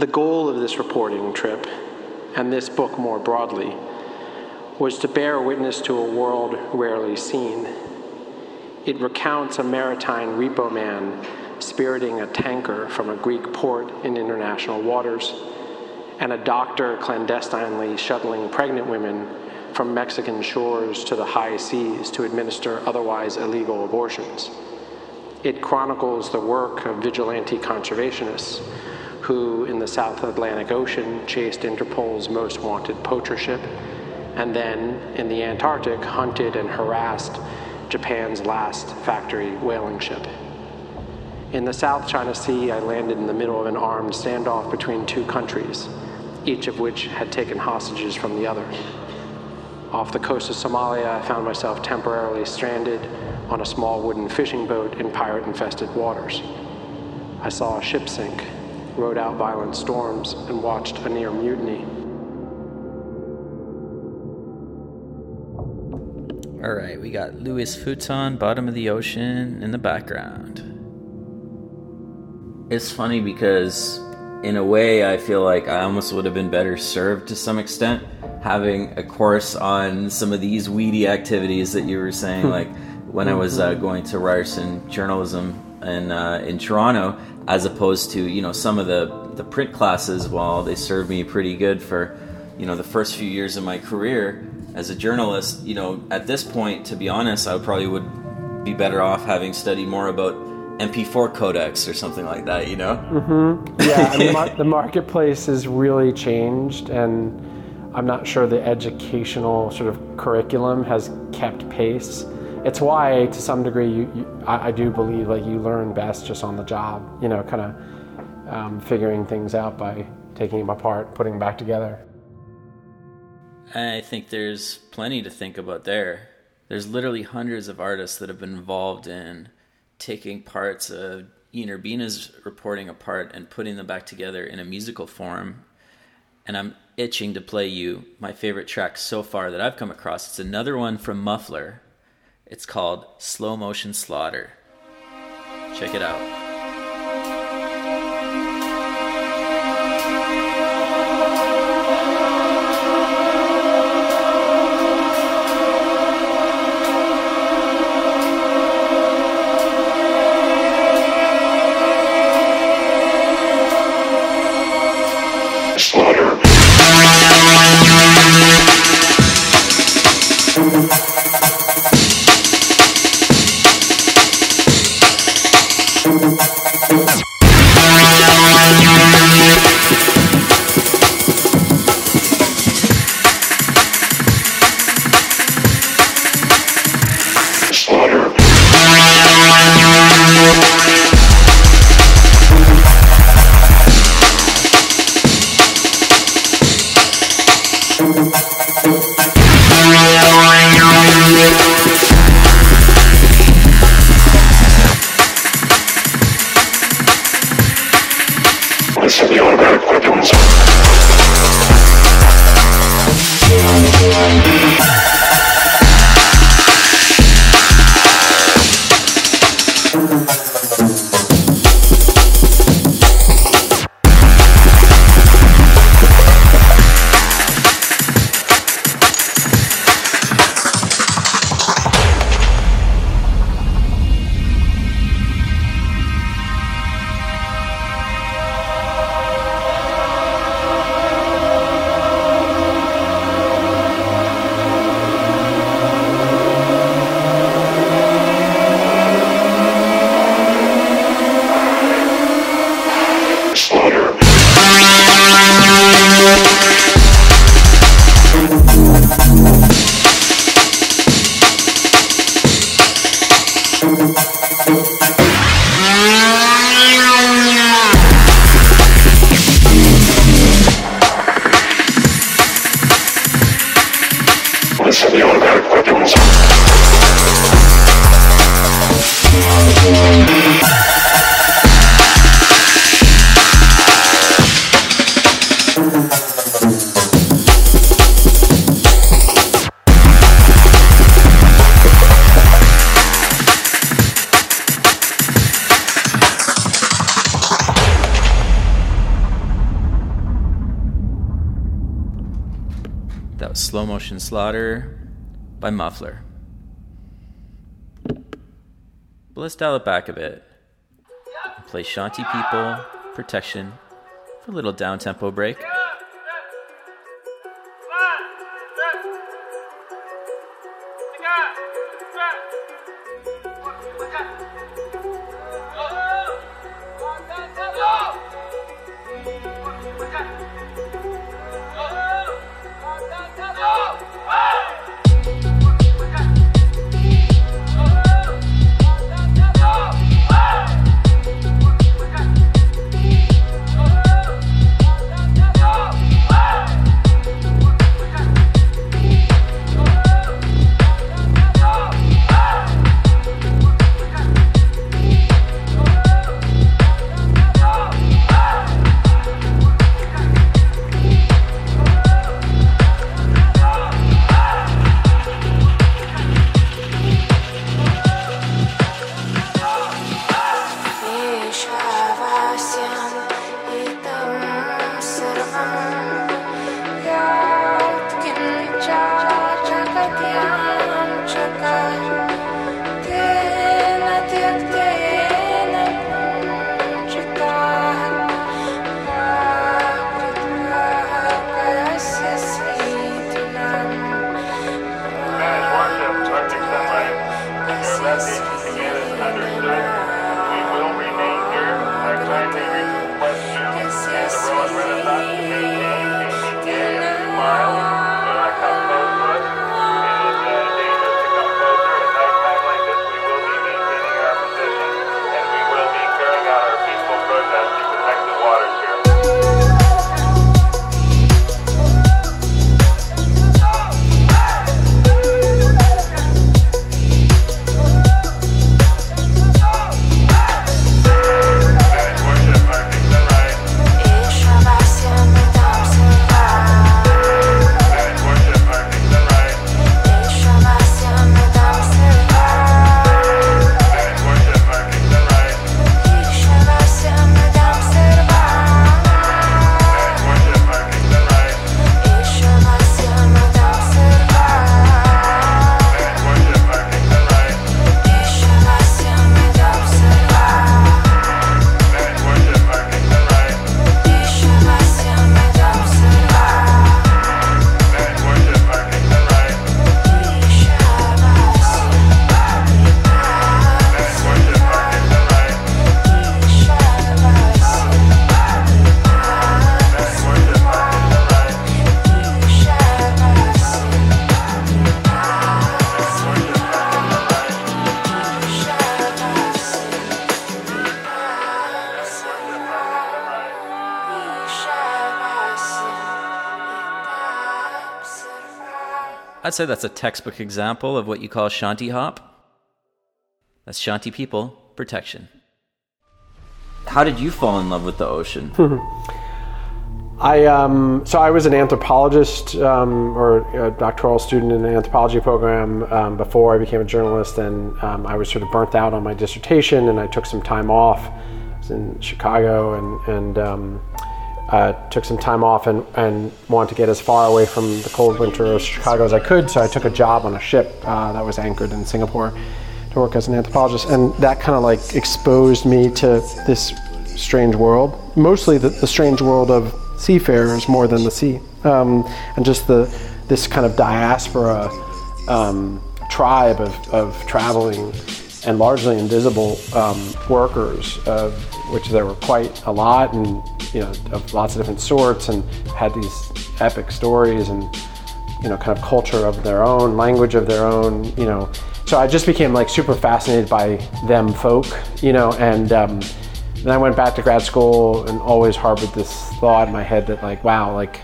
The goal of this reporting trip, and this book more broadly, was to bear witness to a world rarely seen. It recounts a maritime repo man spiriting a tanker from a Greek port in international waters, and a doctor clandestinely shuttling pregnant women from Mexican shores to the high seas to administer otherwise illegal abortions. It chronicles the work of vigilante conservationists who, in the South Atlantic Ocean, chased Interpol's most wanted poacher ship, and then, in the Antarctic, hunted and harassed Japan's last factory whaling ship. In the South China Sea, I landed in the middle of an armed standoff between two countries, each of which had taken hostages from the other. Off the coast of Somalia, I found myself temporarily stranded on a small wooden fishing boat in pirate infested waters. I saw a ship sink, rode out violent storms, and watched a near mutiny. All right, we got Louis Futon, bottom of the ocean, in the background. It's funny because, in a way, I feel like I almost would have been better served to some extent having a course on some of these weedy activities that you were saying. like when I was uh, going to Ryerson journalism in uh, in Toronto, as opposed to you know some of the the print classes. While they served me pretty good for you know the first few years of my career as a journalist, you know at this point, to be honest, I probably would be better off having studied more about MP4 codecs or something like that, you know? Mm-hmm. Yeah, I mean, mar- the marketplace has really changed, and I'm not sure the educational sort of curriculum has kept pace. It's why, to some degree, you, you I, I, do believe like you learn best just on the job. You know, kind of um, figuring things out by taking them apart, putting them back together. I think there's plenty to think about there. There's literally hundreds of artists that have been involved in taking parts of Ian Urbina's reporting apart and putting them back together in a musical form. And I'm itching to play you my favorite track so far that I've come across. It's another one from Muffler. It's called Slow Motion Slaughter. Check it out. Slaughter by Muffler. But let's dial it back a bit. Play Shanti People, Protection, for a little down tempo break. I'd say that's a textbook example of what you call shanty hop. That's Shanti People protection. How did you fall in love with the ocean? I um, so I was an anthropologist um, or a doctoral student in an anthropology program um, before I became a journalist, and um, I was sort of burnt out on my dissertation, and I took some time off. I was in Chicago, and and um, uh, took some time off, and and wanted to get as far away from the cold winter of Chicago as I could. So I took a job on a ship uh, that was anchored in Singapore to work as an anthropologist, and that kind of like exposed me to this strange world, mostly the, the strange world of seafarers more than the sea, um, and just the this kind of diaspora um, tribe of, of traveling and largely invisible um, workers, of which there were quite a lot, and you know of lots of different sorts, and had these epic stories and you know kind of culture of their own, language of their own, you know. So I just became like super fascinated by them folk, you know, and um, then I went back to grad school and always harbored this thought in my head that like, wow, like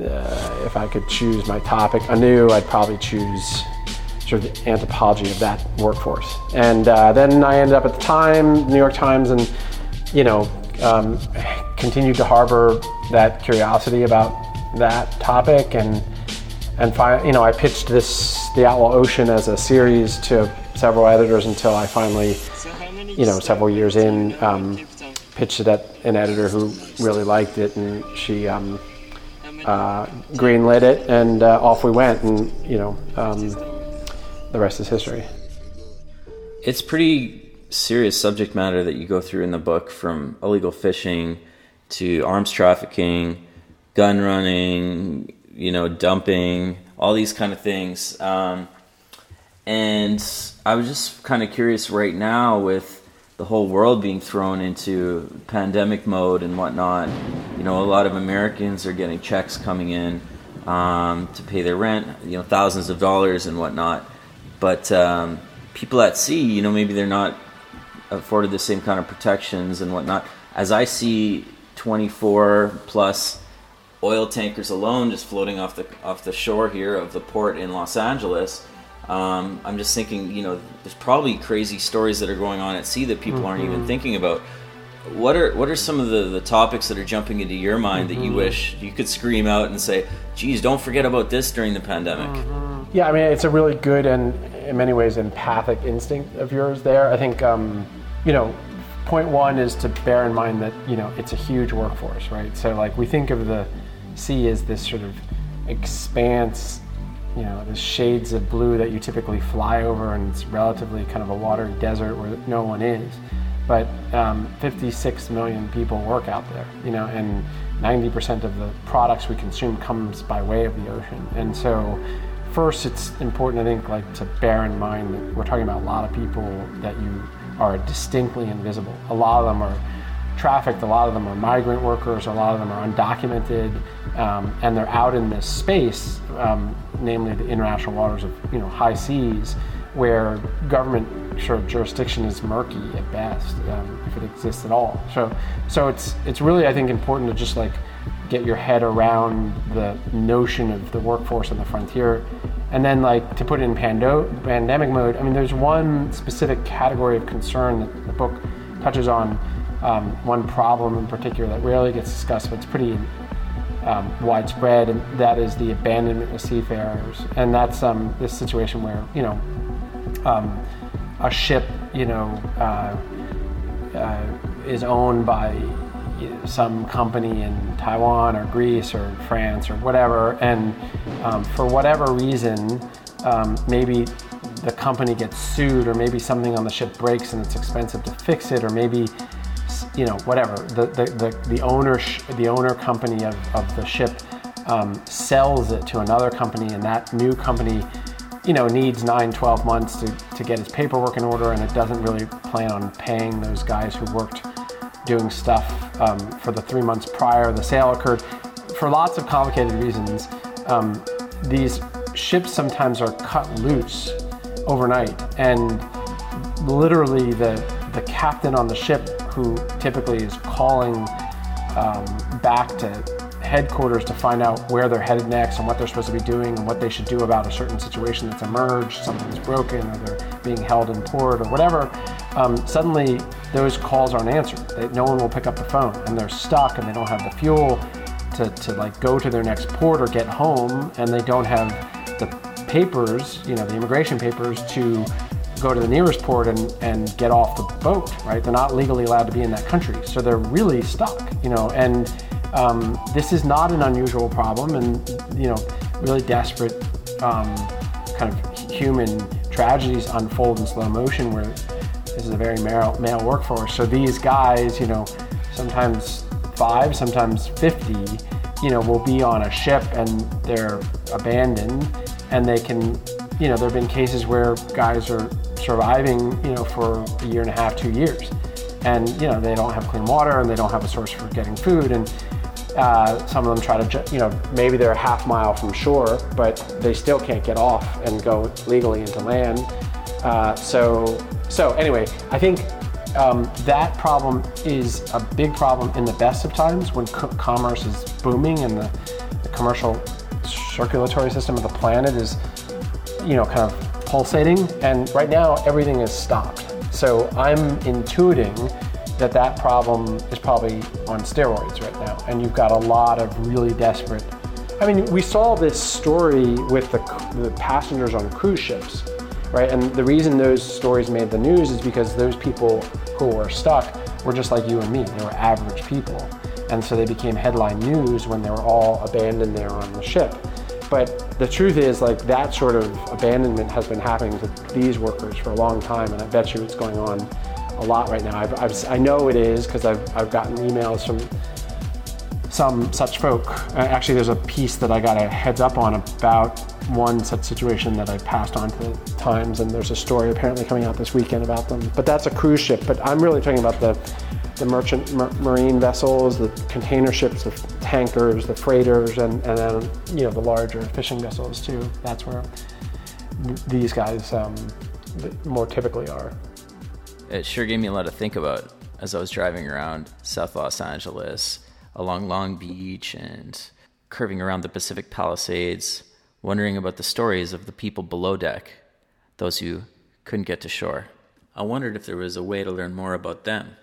uh, if I could choose my topic anew, I'd probably choose sort of the anthropology of that workforce. And uh, then I ended up at the time, New York Times, and you know, um, continued to harbor that curiosity about that topic and and fi- you know, I pitched this the Outlaw Ocean as a series to several editors until I finally you know, several years in, um, pitched it at an editor who really liked it, and she um, uh, greenlit it, and uh, off we went, and you know, um, the rest is history. It's pretty serious subject matter that you go through in the book, from illegal fishing to arms trafficking, gun running, you know, dumping, all these kind of things. Um, and I was just kind of curious right now with the whole world being thrown into pandemic mode and whatnot. You know, a lot of Americans are getting checks coming in um, to pay their rent, you know, thousands of dollars and whatnot. But um, people at sea, you know, maybe they're not afforded the same kind of protections and whatnot. As I see 24 plus oil tankers alone just floating off the off the shore here of the port in Los Angeles um, I'm just thinking, you know, there's probably crazy stories that are going on at sea that people mm-hmm. aren't even mm-hmm. thinking about. What are what are some of the, the topics that are jumping into your mind mm-hmm. that you mm-hmm. wish you could scream out and say, "Geez, don't forget about this during the pandemic." Mm-hmm. Yeah, I mean, it's a really good and in many ways empathic instinct of yours there. I think, um, you know, point one is to bear in mind that you know it's a huge workforce, right? So like we think of the sea as this sort of expanse you know, the shades of blue that you typically fly over, and it's relatively kind of a watery desert where no one is. But um, 56 million people work out there, you know, and 90% of the products we consume comes by way of the ocean. And so, first, it's important, I think, like to bear in mind that we're talking about a lot of people that you are distinctly invisible. A lot of them are trafficked. A lot of them are migrant workers. A lot of them are undocumented, um, and they're out in this space, um, namely the international waters of you know high seas, where government sort of jurisdiction is murky at best, um, if it exists at all. So, so it's it's really I think important to just like get your head around the notion of the workforce on the frontier and then like to put it in pando- pandemic mode i mean there's one specific category of concern that the book touches on um, one problem in particular that rarely gets discussed, but it's pretty um, widespread, and that is the abandonment of seafarers. And that's um, this situation where you know um, a ship, you know, uh, uh, is owned by some company in Taiwan or Greece or France or whatever, and um, for whatever reason, um, maybe the company gets sued, or maybe something on the ship breaks and it's expensive to fix it, or maybe you know, whatever. The the the, the owner sh- the owner company of, of the ship um, sells it to another company, and that new company, you know, needs nine, 12 months to, to get its paperwork in order, and it doesn't really plan on paying those guys who worked doing stuff um, for the three months prior the sale occurred. For lots of complicated reasons, um, these ships sometimes are cut loose overnight, and literally the the captain on the ship who typically is calling um, back to headquarters to find out where they're headed next and what they're supposed to be doing and what they should do about a certain situation that's emerged, something's broken, or they're being held in port or whatever, um, suddenly those calls aren't answered. They, no one will pick up the phone, and they're stuck, and they don't have the fuel to, to like go to their next port or get home, and they don't have the papers, you know, the immigration papers to go to the nearest port and, and get off the boat, right? They're not legally allowed to be in that country. So they're really stuck, you know, and um, this is not an unusual problem and, you know, really desperate um, kind of human tragedies unfold in slow motion where this is a very male, male workforce. So these guys, you know, sometimes five, sometimes 50, you know, will be on a ship and they're abandoned and they can, you know, there have been cases where guys are surviving, you know, for a year and a half, two years. And, you know, they don't have clean water and they don't have a source for getting food. And uh, some of them try to, you know, maybe they're a half mile from shore, but they still can't get off and go legally into land. Uh, so, so anyway, I think um, that problem is a big problem in the best of times when co- commerce is booming and the, the commercial circulatory system of the planet is, you know, kind of pulsating, and right now everything is stopped. So I'm intuiting that that problem is probably on steroids right now, and you've got a lot of really desperate. I mean, we saw this story with the, the passengers on cruise ships, right? And the reason those stories made the news is because those people who were stuck were just like you and me. They were average people. And so they became headline news when they were all abandoned there on the ship. But the truth is, like that sort of abandonment has been happening to these workers for a long time, and I bet you it's going on a lot right now. I've, I've, i know it is because I've, I've gotten emails from some such folk. Actually, there's a piece that I got a heads up on about one such situation that I passed on to the Times, and there's a story apparently coming out this weekend about them. But that's a cruise ship. But I'm really talking about the the merchant marine vessels, the container ships, the tankers, the freighters, and, and then you know the larger fishing vessels too. That's where these guys um, more typically are. It sure gave me a lot to think about as I was driving around South Los Angeles, along Long Beach, and curving around the Pacific Palisades, wondering about the stories of the people below deck, those who couldn't get to shore. I wondered if there was a way to learn more about them.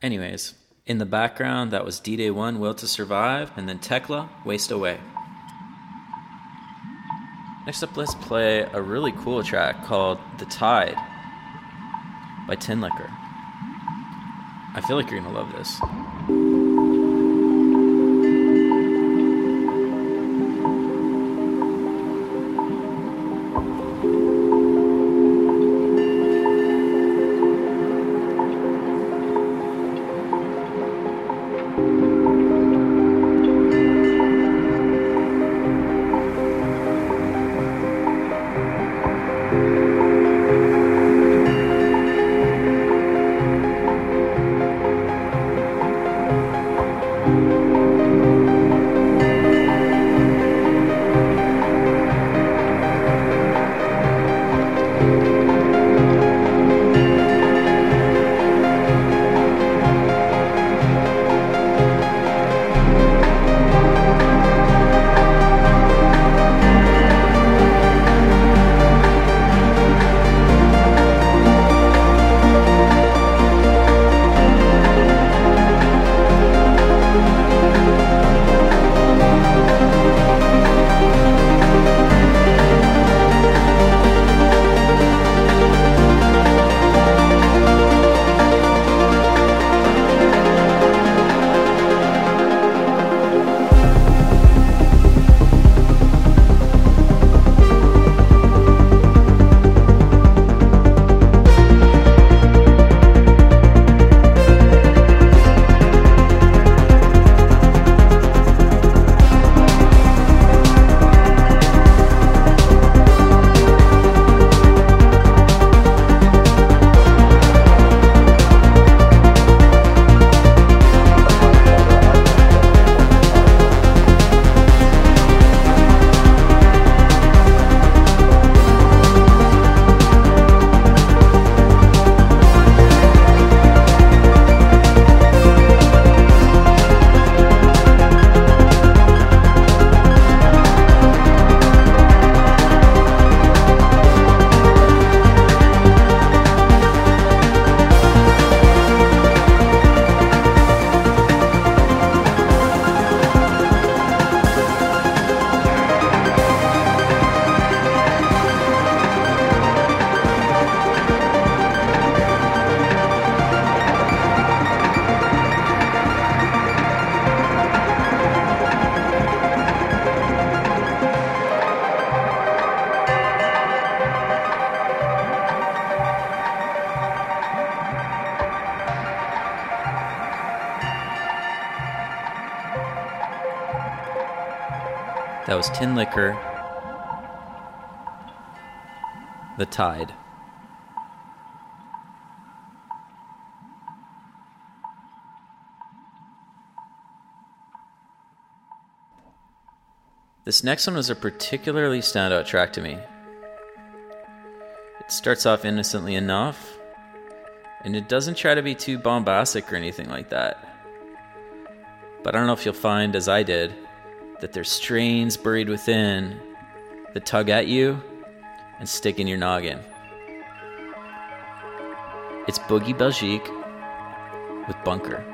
Anyways, in the background, that was D Day 1, Will to Survive, and then Tekla, Waste Away. Next up, let's play a really cool track called The Tide by Tinlicker. I feel like you're gonna love this. Was Tinlicker, The Tide. This next one was a particularly standout track to me. It starts off innocently enough, and it doesn't try to be too bombastic or anything like that. But I don't know if you'll find, as I did, that there's strains buried within that tug at you and stick in your noggin. It's Boogie Belgique with Bunker.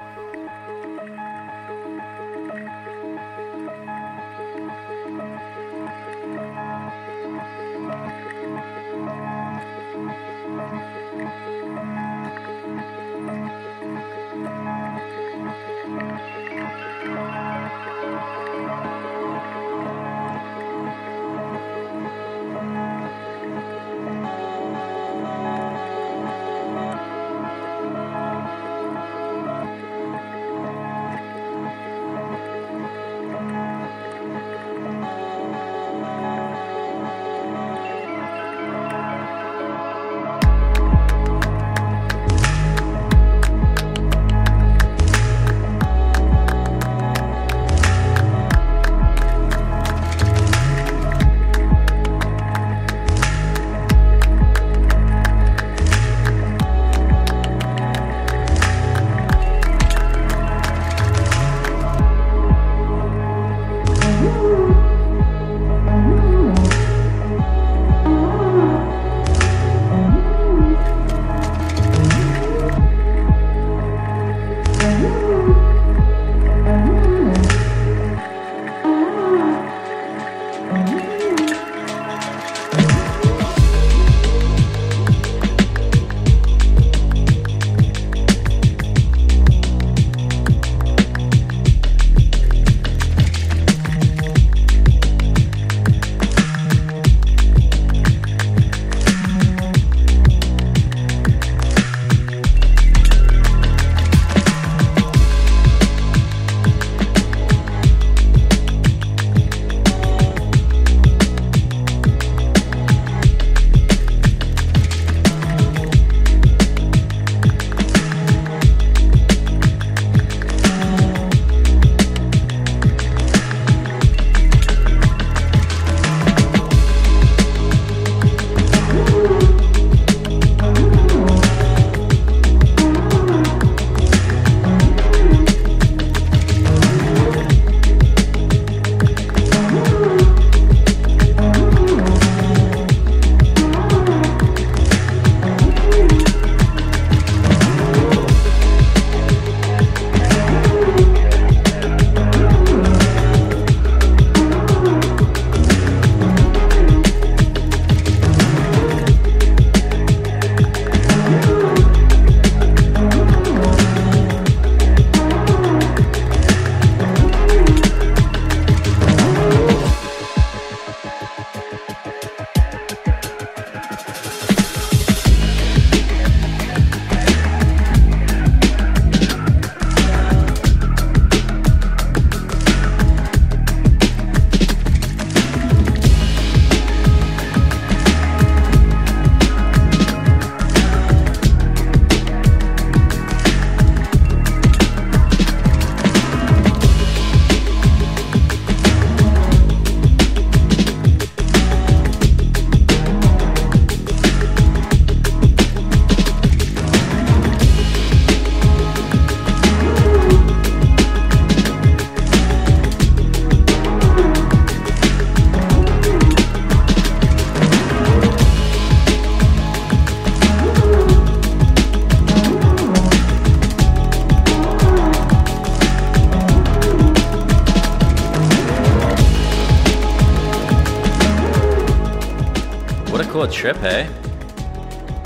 Trip, hey?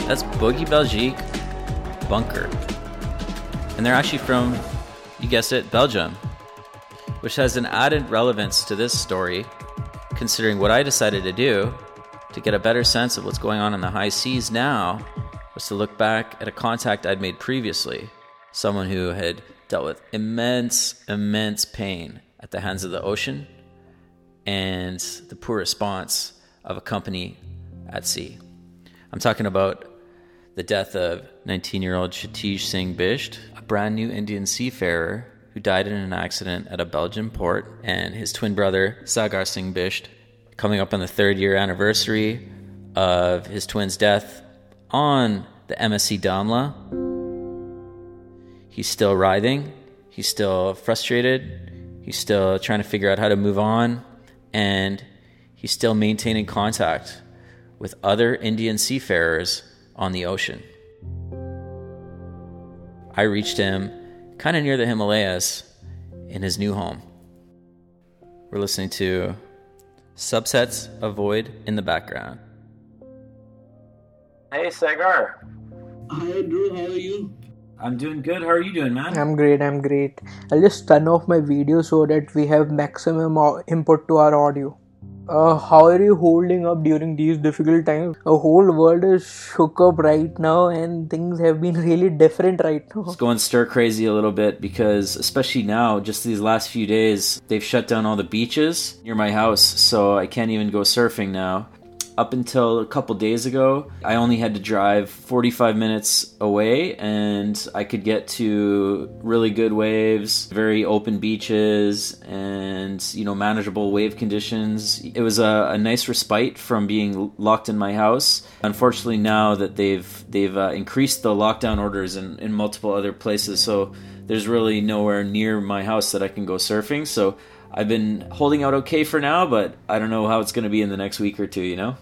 That's Boogie Belgique Bunker. And they're actually from, you guessed it, Belgium, which has an added relevance to this story, considering what I decided to do to get a better sense of what's going on in the high seas now was to look back at a contact I'd made previously, someone who had dealt with immense, immense pain at the hands of the ocean and the poor response of a company at sea. I'm talking about the death of 19 year old Kshitij Singh Bisht, a brand new Indian seafarer who died in an accident at a Belgian port, and his twin brother, Sagar Singh Bisht, coming up on the third year anniversary of his twin's death on the MSC Damla. He's still writhing, he's still frustrated, he's still trying to figure out how to move on, and he's still maintaining contact with other Indian seafarers on the ocean. I reached him kind of near the Himalayas in his new home. We're listening to Subsets of Void in the background. Hey, Sagar. Hi, Drew. How are you? I'm doing good. How are you doing, man? I'm great. I'm great. I'll just turn off my video so that we have maximum input to our audio. Uh, how are you holding up during these difficult times? The whole world is shook up right now, and things have been really different right now. It's going stir crazy a little bit because, especially now, just these last few days, they've shut down all the beaches near my house, so I can't even go surfing now up until a couple days ago, I only had to drive 45 minutes away and I could get to really good waves, very open beaches, and you know manageable wave conditions. It was a, a nice respite from being locked in my house. Unfortunately, now that they've they've uh, increased the lockdown orders in, in multiple other places, so there's really nowhere near my house that I can go surfing. So I've been holding out okay for now, but I don't know how it's going to be in the next week or two, you know?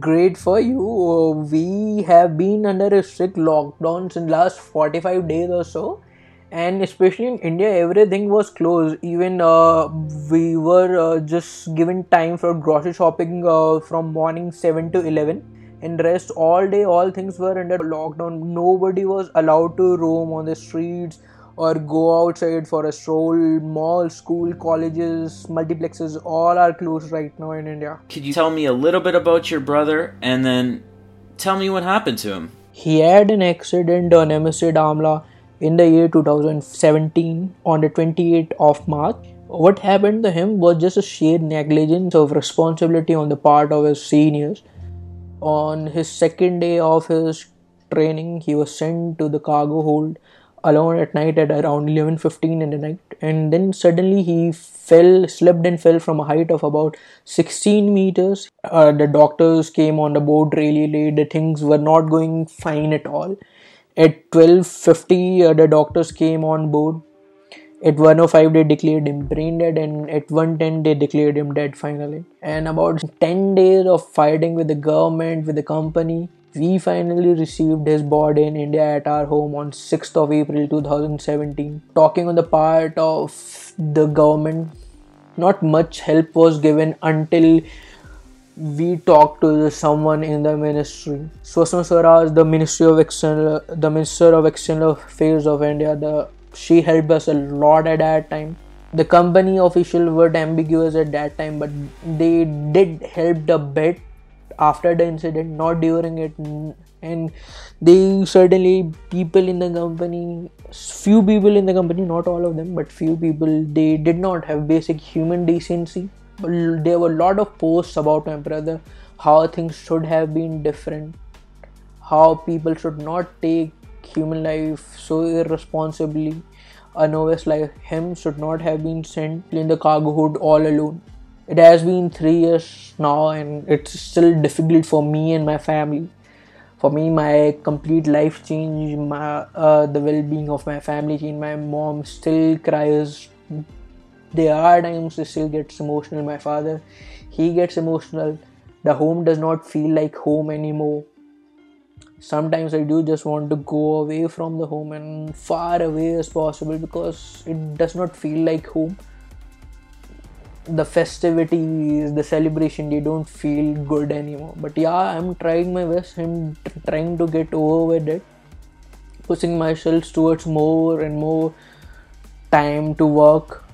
great for you. Uh, we have been under a strict lockdown since last 45 days or so and especially in india everything was closed. Even uh, we were uh, just given time for grocery shopping uh, from morning 7 to 11 and rest all day all things were under lockdown. Nobody was allowed to roam on the streets or go outside for a stroll. Malls, school, colleges, multiplexes, all are closed right now in India. Could you tell me a little bit about your brother and then tell me what happened to him? He had an accident on MSC Damla in the year 2017 on the 28th of March. What happened to him was just a sheer negligence of responsibility on the part of his seniors. On his second day of his training, he was sent to the cargo hold alone at night at around 11:15 in the night. And then suddenly he fell slipped and fell from a height of about 16 meters. Uh, the doctors came on the board really late. The things were not going fine at all. At 12:50 uh, the doctors came on board. At 105 they declared him brain dead and at 110 they declared him dead finally. And about 10 days of fighting with the government with the company we finally received his body in India at our home on 6th of April 2017. Talking on the part of the government, not much help was given until we talked to someone in the ministry. Sushma Swaraj, the Ministry of External, the Minister of External Affairs of India, the she helped us a lot at that time. The company official were ambiguous at that time, but they did help a bit after the incident not during it. And they certainly people in the company few people in the company not all of them but few people they did not have basic human decency. There were a lot of posts about my brother how things should have been different how people should not take human life so irresponsibly. A novice like him should not have been sent in the cargo hold all alone it has been three years now, and it's still difficult for me and my family. For me, my complete life changed, my uh, the well-being of my family changed. My mom still cries. There are times she still gets emotional. My father, he gets emotional. The home does not feel like home anymore. Sometimes I do just want to go away from the home and far away as possible because it does not feel like home the festivities, the celebration, they don't feel good anymore. But yeah, I'm trying my best. I'm t- trying to get over with it, pushing myself towards more and more time to work.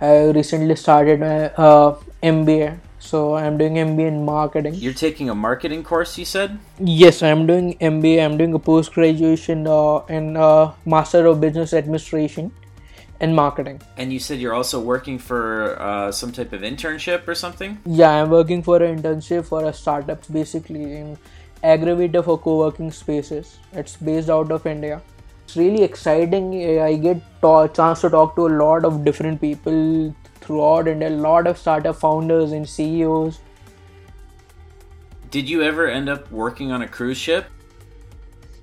I recently started my uh, MBA, so I'm doing MBA in marketing. You're taking a marketing course, you said? Yes, I'm doing MBA. I'm doing a post graduation uh, in uh, Master of Business Administration and marketing. And you said you're also working for uh, some type of internship or something? Yeah, I'm working for an internship for a startup basically in aggregator for co-working spaces. It's based out of India. It's really exciting. I get a chance to talk to a lot of different people throughout and a lot of startup founders and CEOs. Did you ever end up working on a cruise ship?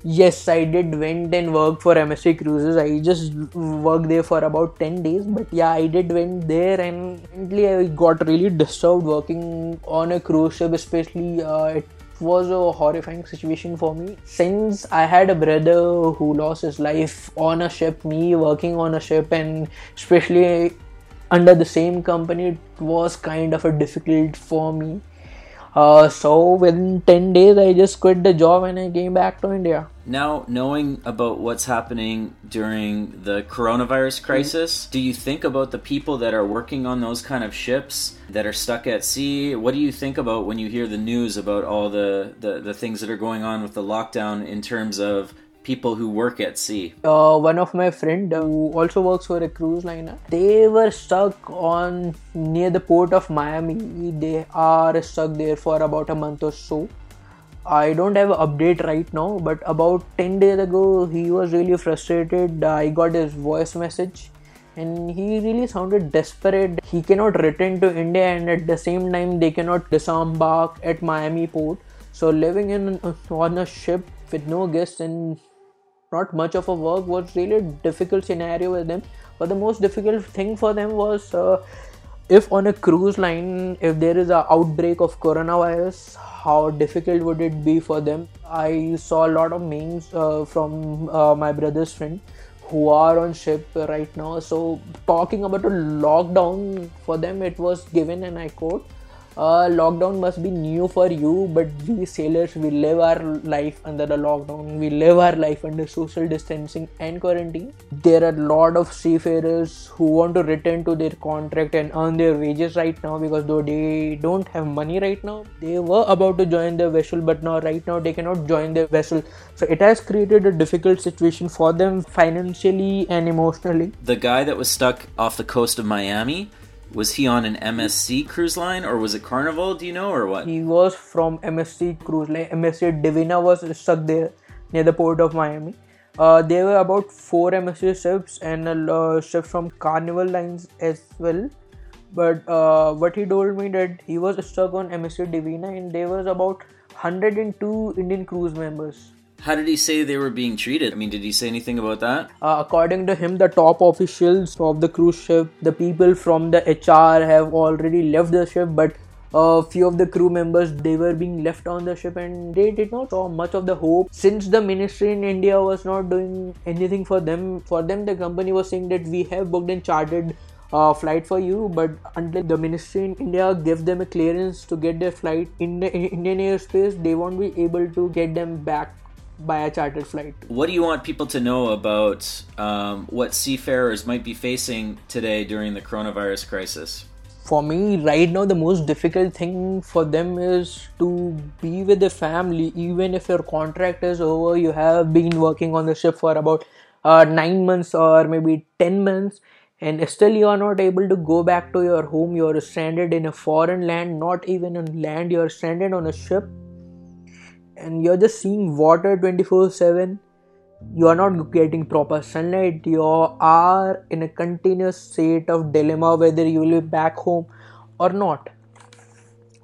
Yes, I did went and worked for MSC Cruises. I just worked there for about 10 days, but yeah, I did went there and I got really disturbed working on a cruise ship, especially uh, it was a horrifying situation for me. Since I had a brother who lost his life on a ship, me working on a ship, and especially under the same company, it was kind of a difficult for me uh, so within 10 days, I just quit the job and I came back to India. Now, knowing about what's happening during the coronavirus crisis, mm-hmm. do you think about the people that are working on those kind of ships that are stuck at sea? What do you think about when you hear the news about all the, the, the things that are going on with the lockdown in terms of people who work at sea? Uh, one of my friend who also works for a cruise liner, they were stuck on near the port of Miami. They are stuck there for about a month or so. I don't have an update right now, but about 10 days ago, he was really frustrated. I got his voice message and he really sounded desperate. He cannot return to India, and at the same time, they cannot disembark at Miami port. So, living in on a ship with no guests and not much of a work was really a difficult scenario with them. But the most difficult thing for them was uh, if on a cruise line if there is a outbreak of coronavirus how difficult would it be for them? I saw a lot of memes uh, from uh, my brother's friend who are on ship right now. So talking about a lockdown for them it was given and i quote uh, lockdown must be new for you, but we sailors we live our life under the lockdown. We live our life under social distancing and quarantine. There are a lot of seafarers who want to return to their contract and earn their wages right now because though they don't have money right now, they were about to join the vessel, but now right now they cannot join their vessel. So it has created a difficult situation for them financially and emotionally. The guy that was stuck off the coast of Miami was he on an MSC cruise line or was it Carnival? Do you know or what? He was from MSC cruise line. MSC Divina was stuck there near the port of Miami. Uh, there were about four MSC ships and a uh, ship from Carnival Lines as well. But uh, what he told me that he was stuck on MSC Divina and there was about 102 Indian cruise members. How did he say they were being treated? I mean, did he say anything about that? Uh, according to him, the top officials of the cruise ship, the people from the HR have already left the ship, but a few of the crew members they were being left on the ship and they did not saw much of the hope since the ministry in india was not doing anything for them for them the company was saying that we have booked and chartered uh, flight for you but until the ministry in india gives them a clearance to get their flight in the indian airspace they won't be able to get them back by a chartered flight. What do you want people to know about um, what seafarers might be facing today during the coronavirus crisis? For me, right now, the most difficult thing for them is to be with the family. Even if your contract is over, you have been working on the ship for about uh, nine months or maybe 10 months, and still you are not able to go back to your home. You are stranded in a foreign land, not even on land, you are stranded on a ship and you're just seeing water 24 7 you are not getting proper sunlight. You are in a continuous state of dilemma whether you will be back home or not.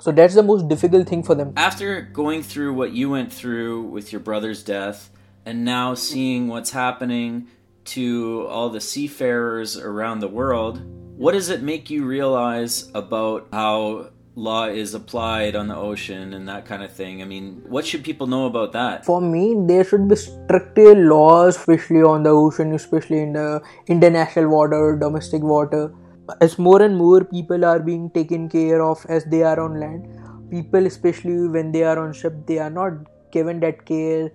So that's the most difficult thing for them. After going through what you went through with your brother's death and now seeing what's happening to all the seafarers around the world what does it make you realize about how law is applied on the ocean and that kind of thing. I mean, what should people know about that? For me, there should be stricter laws, especially on the ocean, especially in the international water, domestic water. As more and more people are being taken care of as they are on land, people, especially when they are on ship, they are not given that care.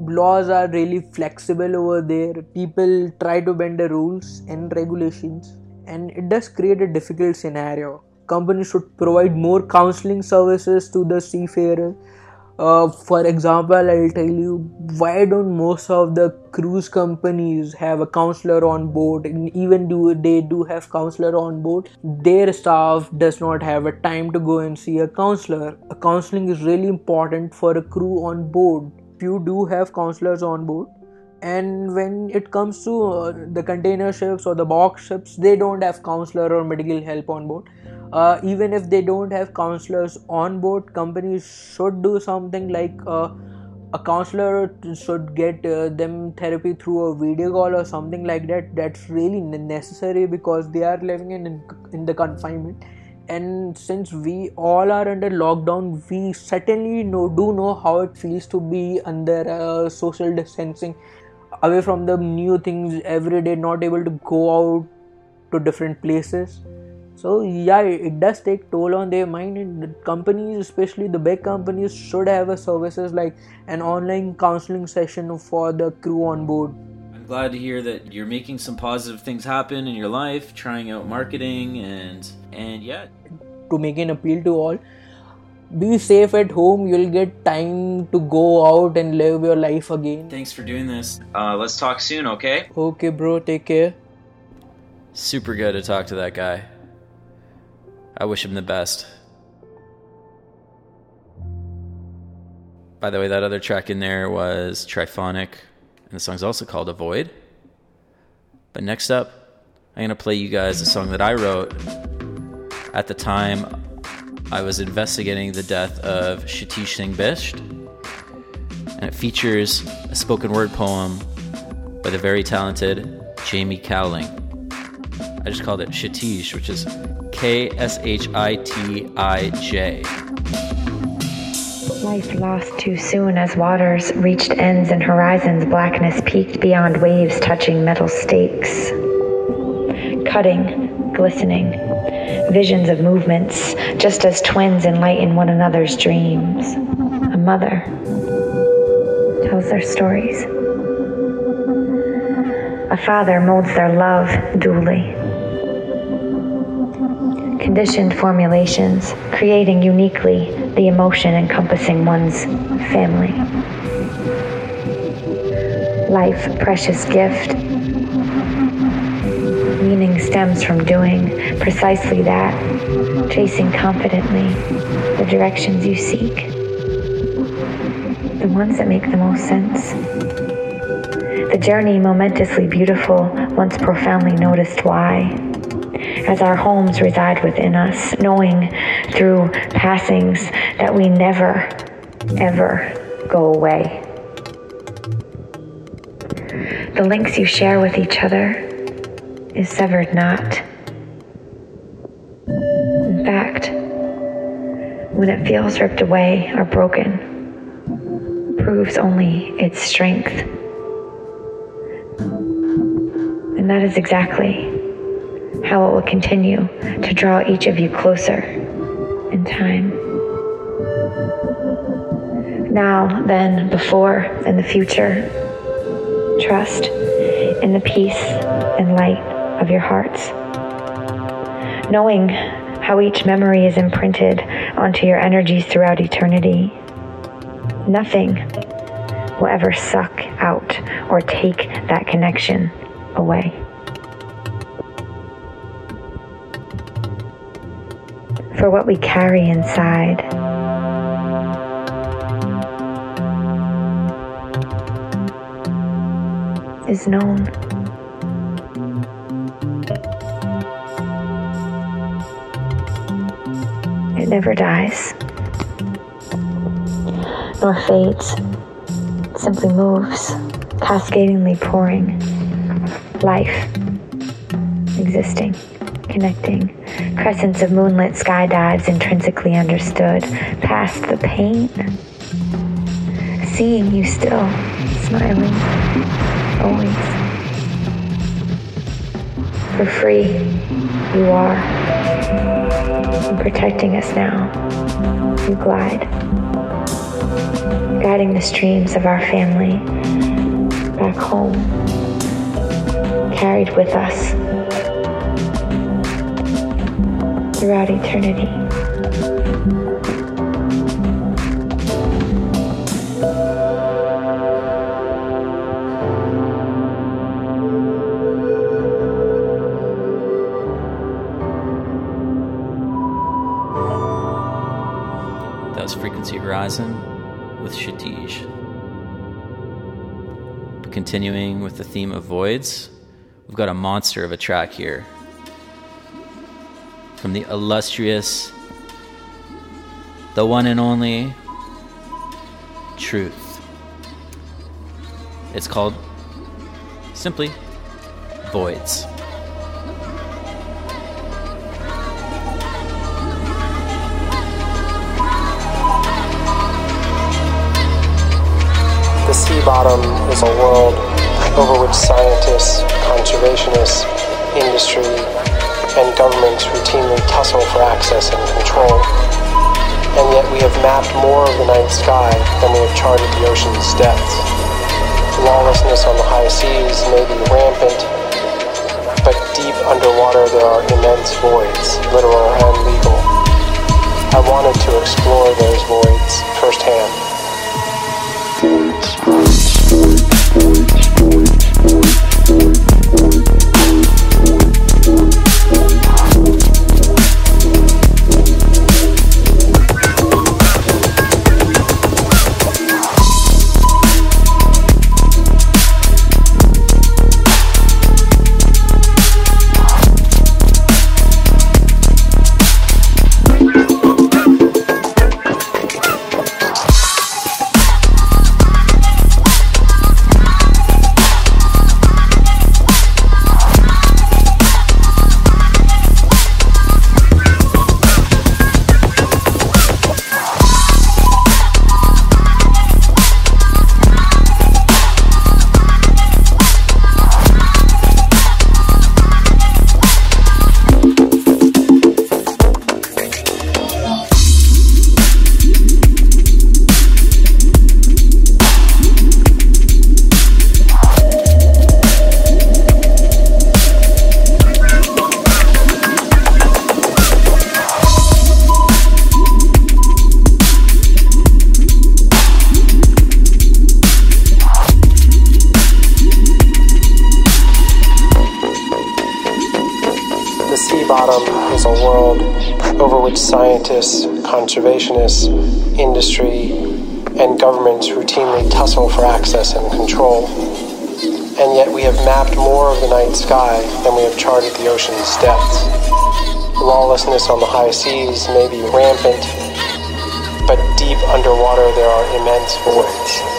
Laws are really flexible over there. People try to bend the rules and regulations, and it does create a difficult scenario companies should provide more counseling services to the seafarers uh, for example, I'll tell you why don't most of the cruise companies have a counselor on board, and even do they do have counselor on board, their staff does not have a time to go and see a counselor. A counseling is really important for a crew on board. You do have counselors on board, and when it comes to uh, the container ships or the box ships, they don't have counselor or medical help on board uh, even if they don't have counselors on board companies should do something like uh, a counselor should get uh, them therapy through a video call or something like that. That's really necessary because they are living in in the confinement. And since we all are under lockdown we certainly know do know how it feels to be under uh, social distancing. Away from the new things every day not able to go out to different places so yeah it does take toll on their mind and the companies especially the big companies should have a services like an online counseling session for the crew on board. I'm glad to hear that you're making some positive things happen in your life trying out marketing and and yeah. To make an appeal to all be safe at home. You'll get time to go out and live your life again. Thanks for doing this. Uh, let's talk soon okay? Okay bro. Take care. Super good to talk to that guy I wish him the best. By the way, that other track in there was Triphonic, and the song's also called Avoid. But next up, I'm going to play you guys a song that I wrote at the time I was investigating the death of Kshitij Singh Bisht. And it features a spoken word poem by the very talented Jamie Cowling. I just called it Shatish, which is K S H I T I J. Life lost too soon as waters reached ends and horizons, blackness peaked beyond waves touching metal stakes. Cutting, glistening, visions of movements, just as twins enlighten one another's dreams. A mother tells their stories. A father molds their love duly conditioned formulations, creating uniquely the emotion encompassing one's family. Life, precious gift. Meaning stems from doing precisely that, chasing confidently the directions you seek, the ones that make the most sense. The journey momentously beautiful, once profoundly noticed why as our homes reside within us, knowing through passings that we never, ever go away. The links you share with each other is severed not. In fact, when it feels ripped away or broken, proves only its strength. And that is exactly how it will continue to draw each of you closer in time. Now, then, before, and the future, trust in the peace and light of your hearts. Knowing how each memory is imprinted onto your energies throughout eternity, nothing will ever suck out or take that connection away. For what we carry inside. Is known. It never dies, nor fades, it simply moves, cascadingly pouring life, existing connecting. Crescents of moonlit skydives intrinsically understood. Past the pain. Seeing you still, smiling, always. For free, you are. And protecting us now, you glide. Guiding the streams of our family back home. Carried with us throughout eternity. That was Frequency Horizon with Kshitij. Continuing with the theme of voids, we've got a monster of a track here. From the illustrious, the one and only Truth. It's called simply Voids. The sea bottom is a world over which scientists, conservationists, industry, and governments routinely tussle for access and control. And yet we have mapped more of the night sky than we have charted the ocean's depths. Lawlessness on the high seas may be rampant, but deep underwater there are immense voids, literal and legal. I wanted to explore those voids firsthand. Scientists, conservationists, industry, and governments routinely tussle for access and control. And yet we have mapped more of the night sky than we have charted the ocean's depths. Lawlessness on the high seas may be rampant, but deep underwater there are immense voids.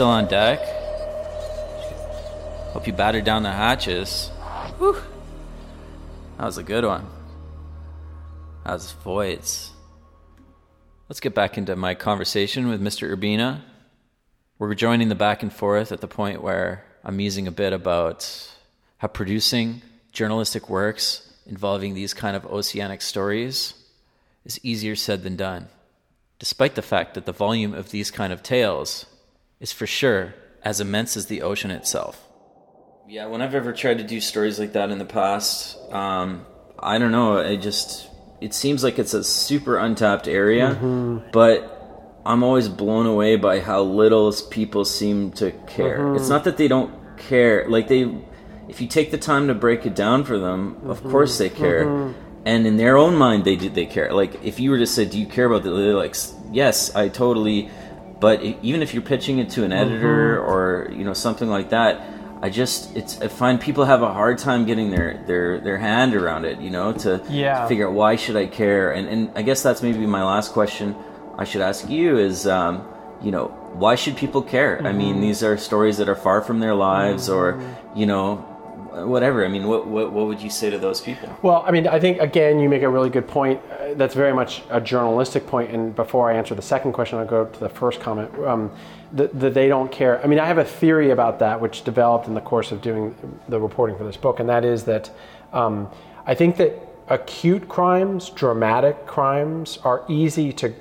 Still on deck? Hope you battered down the hatches. Whew. That was a good one. That was voids. Let's get back into my conversation with Mr. Urbina. We're joining the back and forth at the point where I'm musing a bit about how producing journalistic works involving these kind of oceanic stories is easier said than done despite the fact that the volume of these kind of tales is for sure as immense as the ocean itself. Yeah, when I've ever tried to do stories like that in the past, um, I don't know, It just it seems like it's a super untapped area, Mhm. but I'm always blown away by how little people seem to care. Mhm. It's not that they don't care, like they if you take the time to break it down for them, of Mhm. course they care Mhm. and in their own mind they did they care like if you were to say do you care about the they're like yes i totally but even if you're pitching it to an editor Mhm. or you know something like that I just it's I find people have a hard time getting their their their hand around it, you know, to, Yeah. to figure out why should I care, and and I guess that's maybe my last question I should ask you is, um, you know, why should people care? I mean, Mhm. these are stories that are far from their lives, or you know, whatever. I mean, what what what would you say to those people? Well, I mean, I think again, you make a really good point. Uh, that's very much a journalistic point. And before I answer the second question, I'll go to the first comment. Um, that, they don't care. I mean, I have a theory about that, which developed in the course of doing the reporting for this book, and that is that um, I think that acute crimes, dramatic crimes, are easy to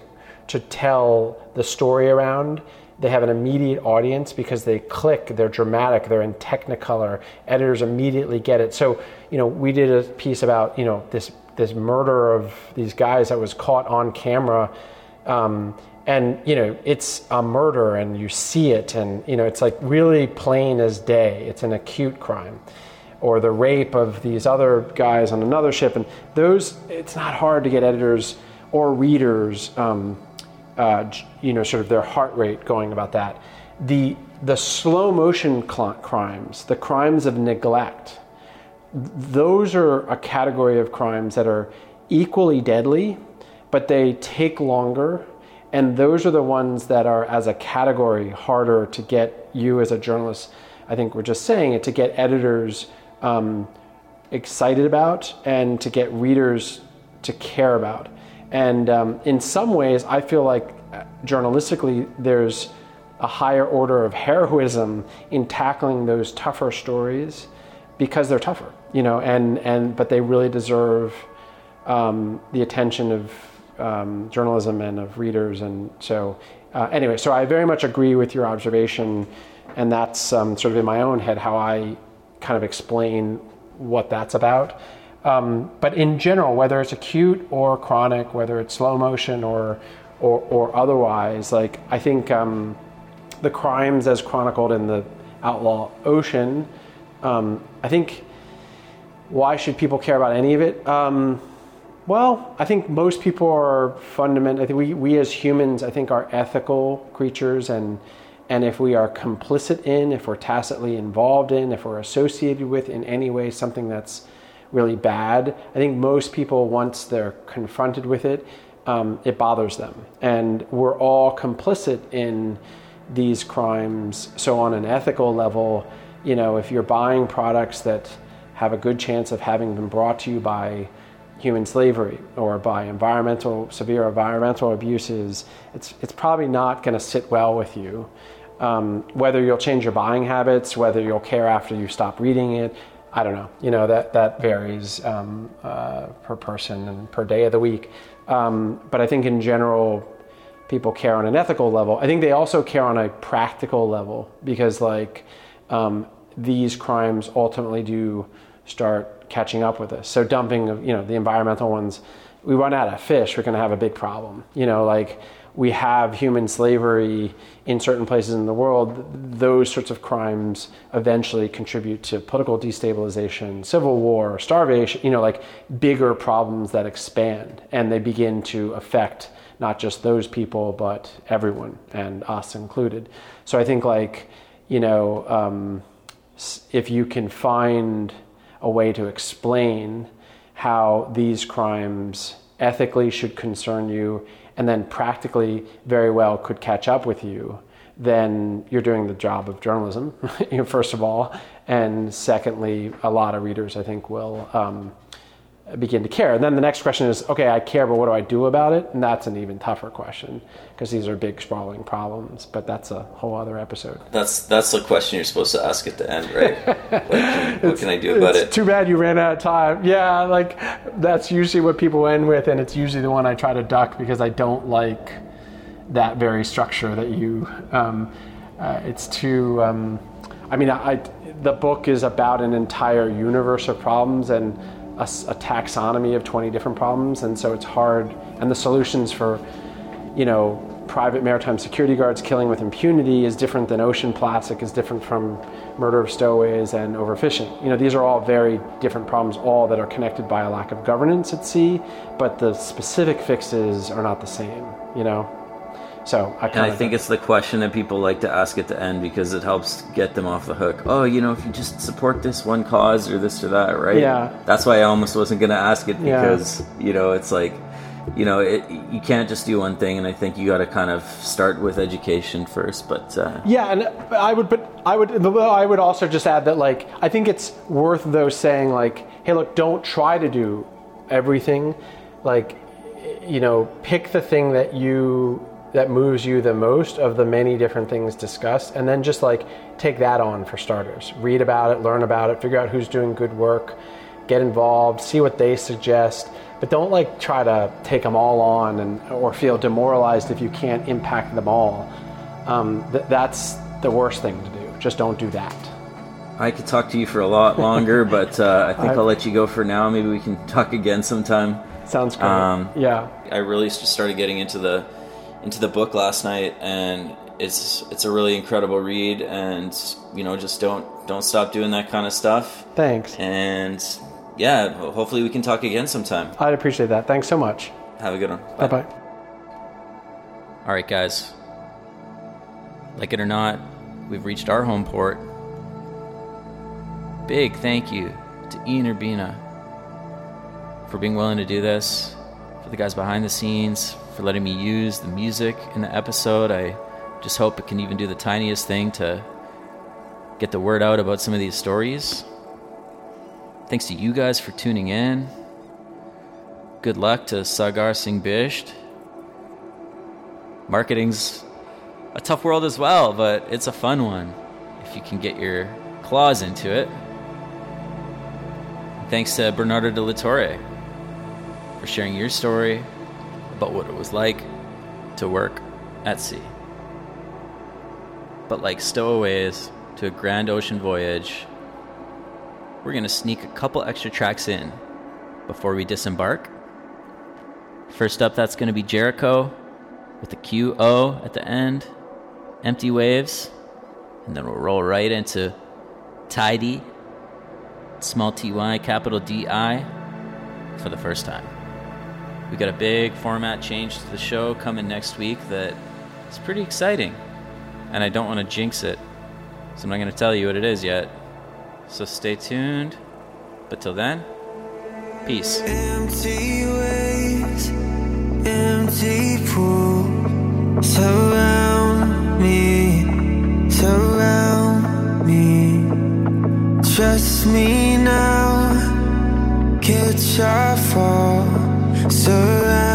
to tell the story around. They have an immediate audience because they click, they're dramatic, they're in technicolor. Editors immediately get it. So, you know, we did a piece about, you know, this this murder of these guys that was caught on camera. Um, and you know it's a murder and you see it and you know it's like really plain as day it's an acute crime or the rape of these other guys on another ship and those it's not hard to get editors or readers um, uh, you know sort of their heart rate going about that the the slow motion cl- crimes the crimes of neglect those are a category of crimes that are equally deadly, but they take longer. And those are the ones that are, as a category, harder to get you as a journalist. I think we're just saying it to get editors um, excited about and to get readers to care about. And um, in some ways, I feel like uh, journalistically, there's a higher order of heroism in tackling those tougher stories because they're tougher, you know, and, and but they really deserve um, the attention of um, journalism and of readers. And so, uh, anyway, so I very much agree with your observation, and that's um, sort of in my own head how I kind of explain what that's about. Um, but in general, whether it's acute or chronic, whether it's slow motion or or, or otherwise, like I think um, the crimes as chronicled in the Outlaw Ocean, um, I think why should people care about any of it? Um, well, I think most people are fundamental. I think we, we as humans, I think, are ethical creatures, and and if we are complicit in, if we're tacitly involved in, if we're associated with in any way something that's really bad, I think most people, once they're confronted with it, um, it bothers them, and we're all complicit in these crimes. So on an ethical level, you know, if you're buying products that have a good chance of having been brought to you by human slavery or by environmental severe environmental abuses, it's it's probably not going to sit well with you. Um, whether you'll change your buying habits, whether you'll care after you stop reading it, I don't know. You know that that varies um, uh, per person and per day of the week. Um, but I think in general, people care on an ethical level. I think they also care on a practical level because like um, these crimes ultimately do start catching up with us. So dumping you know the environmental ones, we run out of fish, we're going to have a big problem. You know, like we have human slavery in certain places in the world. Those sorts of crimes eventually contribute to political destabilization, civil war, starvation. You know, like bigger problems that expand and they begin to affect not just those people but everyone and us included. So I think like you know um, if you can find a way to explain how these crimes ethically should concern you and then practically very well could catch up with you, then you're doing the job of journalism, you know, first of all. And secondly, a lot of readers, I think, will um, begin to care. And then the next question is okay, I care, but what do I do about it? And that's an even tougher question because these are big, sprawling problems. But that's a whole other episode. That's that's the question you're supposed to ask at the end, right? what can I do about it's it? too bad you ran out of time. Yeah, like that's usually what people end with, and it's usually the one I try to duck because I don't like that very structure that you. Um, uh, it's too. Um, I mean, I, the book is about an entire universe of problems and a, a taxonomy of 20 different problems, and so it's hard. And the solutions for, you know, private maritime security guards killing with impunity is different than ocean plastic, is different from murder of stowaways and overfishing. You know, these are all very different problems, all that are connected by a lack of governance at sea, but the specific fixes are not the same, you know? So I kind And I of think it's the question that people like to ask at the end because it helps get them off the hook. Oh, you know, if you just support this one cause or this or that, right? Yeah. That's why I almost wasn't going to ask it Yeah. because, you know, it's like, you know, it, you can't just do one thing. And I think you got to kind of start with education first. But uh, Yeah, and I would, but I would, I would also just add that, like, I think it's worth though saying, like, hey, look, don't try to do everything. Like, you know, pick the thing that you that moves you the most of the many different things discussed, and then just like take that on for starters. Read about it, learn about it, figure out who's doing good work, get involved, see what they suggest. But don't like try to take them all on and or feel demoralized if you can't impact them all um, th- that's the worst thing to do. Just don't do that. I could talk to you for a lot longer, but uh, I think I- I'll let you go for now. Maybe we can talk again sometime. Sounds great. Um, yeah. I really just started getting into the into the book last night, and it's it's a really incredible read. And you know, just don't don't stop doing that kind of stuff. Thanks. And yeah, hopefully we can talk again sometime. I'd appreciate that. Thanks so much. Have a good one. Bye bye. All right, guys. Like it or not, we've reached our home port. Big thank you to Ian Urbina for being willing to do this, for the guys behind the scenes, for letting me use the music in the episode. I just hope it can even do the tiniest thing to get the word out about some of these stories. Thanks to you guys for tuning in. Good luck to Sagar Singh Bisht. Marketing's a tough world as well, but it's a fun one if you can get your claws into it. Thanks to Bernardo de la Torre for sharing your story about what it was like to work at sea. But like stowaways to a grand ocean voyage, we're going to sneak a couple extra tracks in before we disembark. First up, that's going to be Jericho with the QO at the end, Empty Waves, and then we'll roll right into tyDi, small ty, capital DI, for the first time. We got a big format change to the show coming next week that is pretty exciting, and I don't want to jinx it, so I'm not going to tell you what it is yet. So stay tuned. But till then, peace. Empty waves, empty pools surround me, surround me. Trust me now, catch our fall. Surround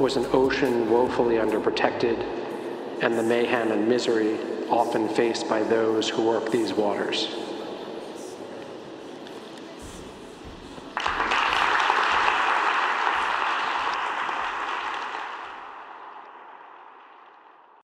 was an ocean woefully underprotected, and the mayhem and misery often faced by those who work these waters.